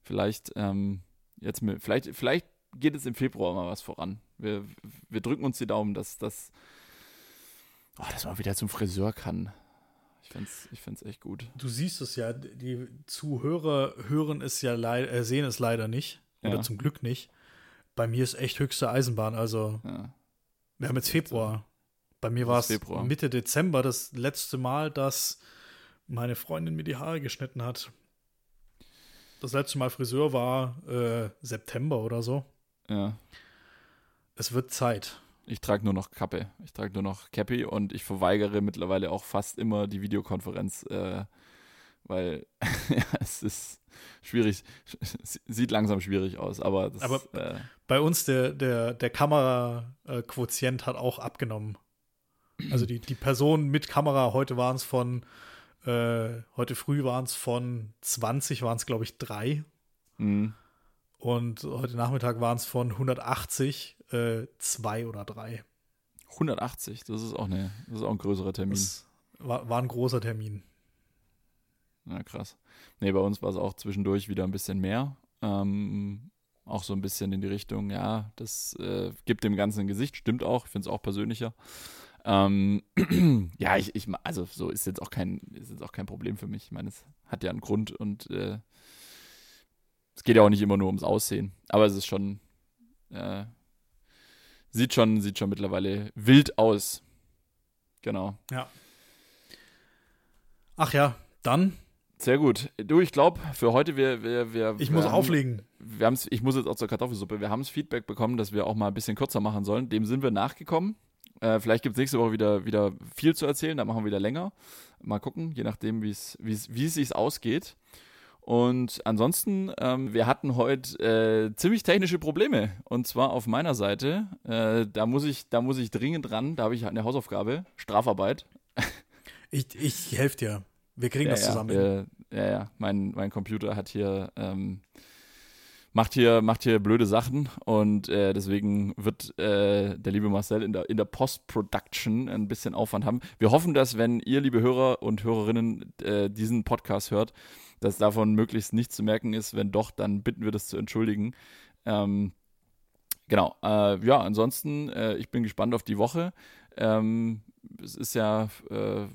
Vielleicht ähm, jetzt mit, vielleicht, vielleicht geht es im Februar mal was voran. Wir, wir drücken uns die Daumen, dass, dass, oh, dass man wieder zum Friseur kann. Ich finde es ich find's echt gut. Du siehst es ja, die Zuhörer hören es ja äh, sehen es leider nicht. Ja. Oder zum Glück nicht. Bei mir ist echt höchste Eisenbahn. Also, ja. wir haben jetzt Februar. Bei mir war es Mitte Dezember das letzte Mal, dass meine Freundin mir die Haare geschnitten hat. Das letzte Mal Friseur war äh, September oder so. Ja. Es wird Zeit. Ich trage nur noch Kappe. Ich trage nur noch Cappy und ich verweigere mittlerweile auch fast immer die Videokonferenz, äh, weil [laughs] ja, es ist schwierig, sieht langsam schwierig aus, aber das, Aber äh, bei uns der, der, der Kameraquotient hat auch abgenommen. Also die, die Personen mit Kamera, heute waren es von, äh, heute früh waren es von 20, waren es glaube ich drei. Mhm. Und heute Nachmittag waren es von 180 äh, zwei oder drei. 180, das ist auch, eine, das ist auch ein größerer Termin. Das war, war ein großer Termin. Na krass. Nee, bei uns war es auch zwischendurch wieder ein bisschen mehr. Ähm, auch so ein bisschen in die Richtung, ja, das äh, gibt dem Ganzen ein Gesicht, stimmt auch, ich finde es auch persönlicher. Ähm, [clears throat] ja, ich, ich, also so ist jetzt auch kein, ist jetzt auch kein Problem für mich. Ich meine, es hat ja einen Grund und äh, es geht ja auch nicht immer nur ums Aussehen. Aber es ist schon, äh, sieht schon, sieht schon mittlerweile wild aus. Genau. Ja. Ach ja, dann sehr gut. Du, ich glaube, für heute, wir, wir, wir Ich muss haben, auflegen. Wir haben's, ich muss jetzt auch zur Kartoffelsuppe. Wir haben das Feedback bekommen, dass wir auch mal ein bisschen kürzer machen sollen. Dem sind wir nachgekommen. Äh, vielleicht gibt es nächste Woche wieder, wieder viel zu erzählen, dann machen wir wieder länger. Mal gucken, je nachdem, wie es sich ausgeht. Und ansonsten, ähm, wir hatten heute äh, ziemlich technische Probleme. Und zwar auf meiner Seite. Äh, da, muss ich, da muss ich dringend ran. Da habe ich eine Hausaufgabe, Strafarbeit. Ich, ich helfe dir. Wir kriegen ja, das zusammen. Ja, ja, ja. Mein, mein Computer hat hier, ähm, macht hier, macht hier blöde Sachen und äh, deswegen wird äh, der liebe Marcel in der, in der Post-Production ein bisschen Aufwand haben. Wir hoffen, dass, wenn ihr, liebe Hörer und Hörerinnen, äh, diesen Podcast hört, dass davon möglichst nichts zu merken ist. Wenn doch, dann bitten wir das zu entschuldigen. Ähm, genau. Äh, ja, ansonsten, äh, ich bin gespannt auf die Woche. Ähm, es ist ja, äh,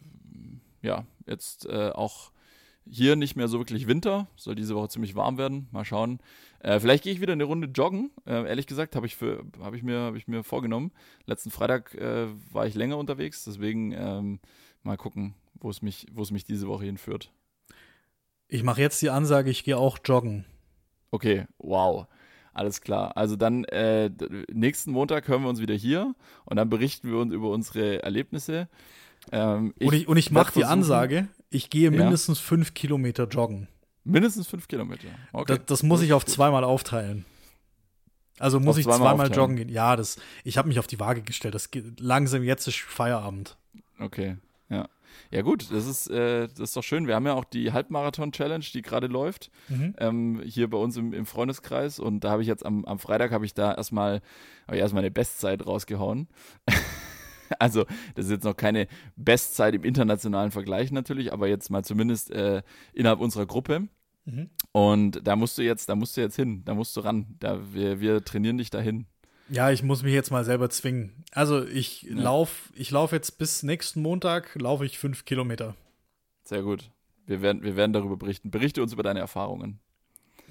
ja, jetzt äh, auch hier nicht mehr so wirklich Winter. Soll diese Woche ziemlich warm werden. Mal schauen. Äh, vielleicht gehe ich wieder eine Runde joggen. Äh, ehrlich gesagt, habe ich, hab ich, mir, hab ich mir vorgenommen. Letzten Freitag äh, war ich länger unterwegs. Deswegen ähm, mal gucken, wo es mich, wo es mich diese Woche hinführt. Ich mache jetzt die Ansage, ich gehe auch joggen. Okay, wow. Alles klar. Also dann äh, nächsten Montag hören wir uns wieder hier und dann berichten wir uns über unsere Erlebnisse. Ähm, ich und ich, und ich mache die Ansage, ich gehe mindestens ja. fünf Kilometer joggen. Mindestens fünf Kilometer. Okay. Das, das muss ich auf zweimal aufteilen. Also muss auf ich zweimal, zweimal joggen gehen. Ja, das, ich habe mich auf die Waage gestellt. Das geht langsam jetzt ist Feierabend. Okay, ja. Ja gut, das ist, äh, das ist doch schön. Wir haben ja auch die Halbmarathon-Challenge, die gerade läuft, mhm. ähm, hier bei uns im, im, Freundeskreis. Und da habe ich jetzt am, am Freitag habe ich da erstmal, ich erstmal eine Bestzeit rausgehauen. [laughs] Also, das ist jetzt noch keine Bestzeit im internationalen Vergleich natürlich, aber jetzt mal zumindest äh, innerhalb unserer Gruppe. Mhm. Und da musst du jetzt, da musst du jetzt hin, da musst du ran. Da, wir, wir trainieren dich dahin. Ja, ich muss mich jetzt mal selber zwingen. Also ich ja. laufe ich lauf jetzt bis nächsten Montag, laufe ich fünf Kilometer. Sehr gut. Wir werden, wir werden darüber berichten. Berichte uns über deine Erfahrungen.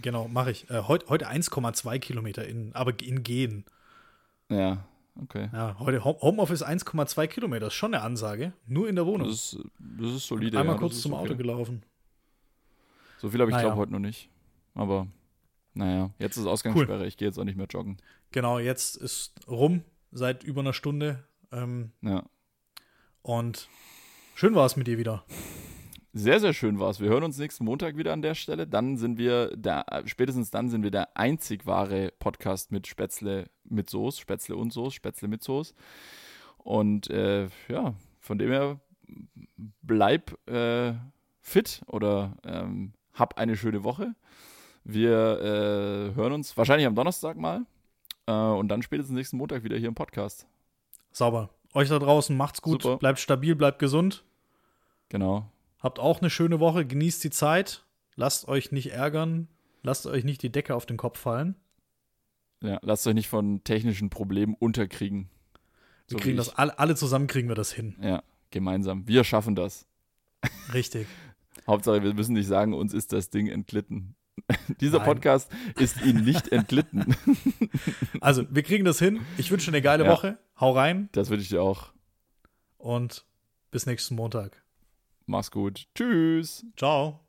Genau, mache ich. Äh, heut, heute 1,2 Kilometer in, aber in Gehen. Ja, okay. Ja, heute Homeoffice 1,2 Kilometer, ist schon eine Ansage. Nur in der Wohnung. Das ist, das ist solide. Einmal ja, kurz zum okay. Auto gelaufen. So viel habe ich, naja. glaube heute noch nicht. Aber naja, jetzt ist Ausgangssperre. Cool. Ich gehe jetzt auch nicht mehr joggen. Genau, jetzt ist rum seit über einer Stunde. Ähm, ja. Und schön war es mit dir wieder. Sehr, sehr schön war es. Wir hören uns nächsten Montag wieder an der Stelle. Dann sind wir, der, spätestens dann sind wir der einzig wahre Podcast mit Spätzle mit Soße, Spätzle und Soße, Spätzle mit Soße. Und äh, ja, von dem her bleib äh, fit oder ähm, hab eine schöne Woche. Wir äh, hören uns wahrscheinlich am Donnerstag mal äh, und dann spätestens nächsten Montag wieder hier im Podcast. Sauber. Euch da draußen macht's gut, Super. bleibt stabil, bleibt gesund. Genau. Habt auch eine schöne Woche, genießt die Zeit, lasst euch nicht ärgern, lasst euch nicht die Decke auf den Kopf fallen. Ja, lasst euch nicht von technischen Problemen unterkriegen. Wir so kriegen das, alle, alle zusammen kriegen wir das hin. Ja, gemeinsam. Wir schaffen das. Richtig. [laughs] Hauptsache, wir müssen nicht sagen, uns ist das Ding entglitten. [laughs] Dieser Nein. Podcast ist Ihnen nicht entglitten. [laughs] also, wir kriegen das hin. Ich wünsche eine geile ja. Woche. Hau rein. Das wünsche ich dir auch. Und bis nächsten Montag. Mach's gut. Tschüss. Ciao.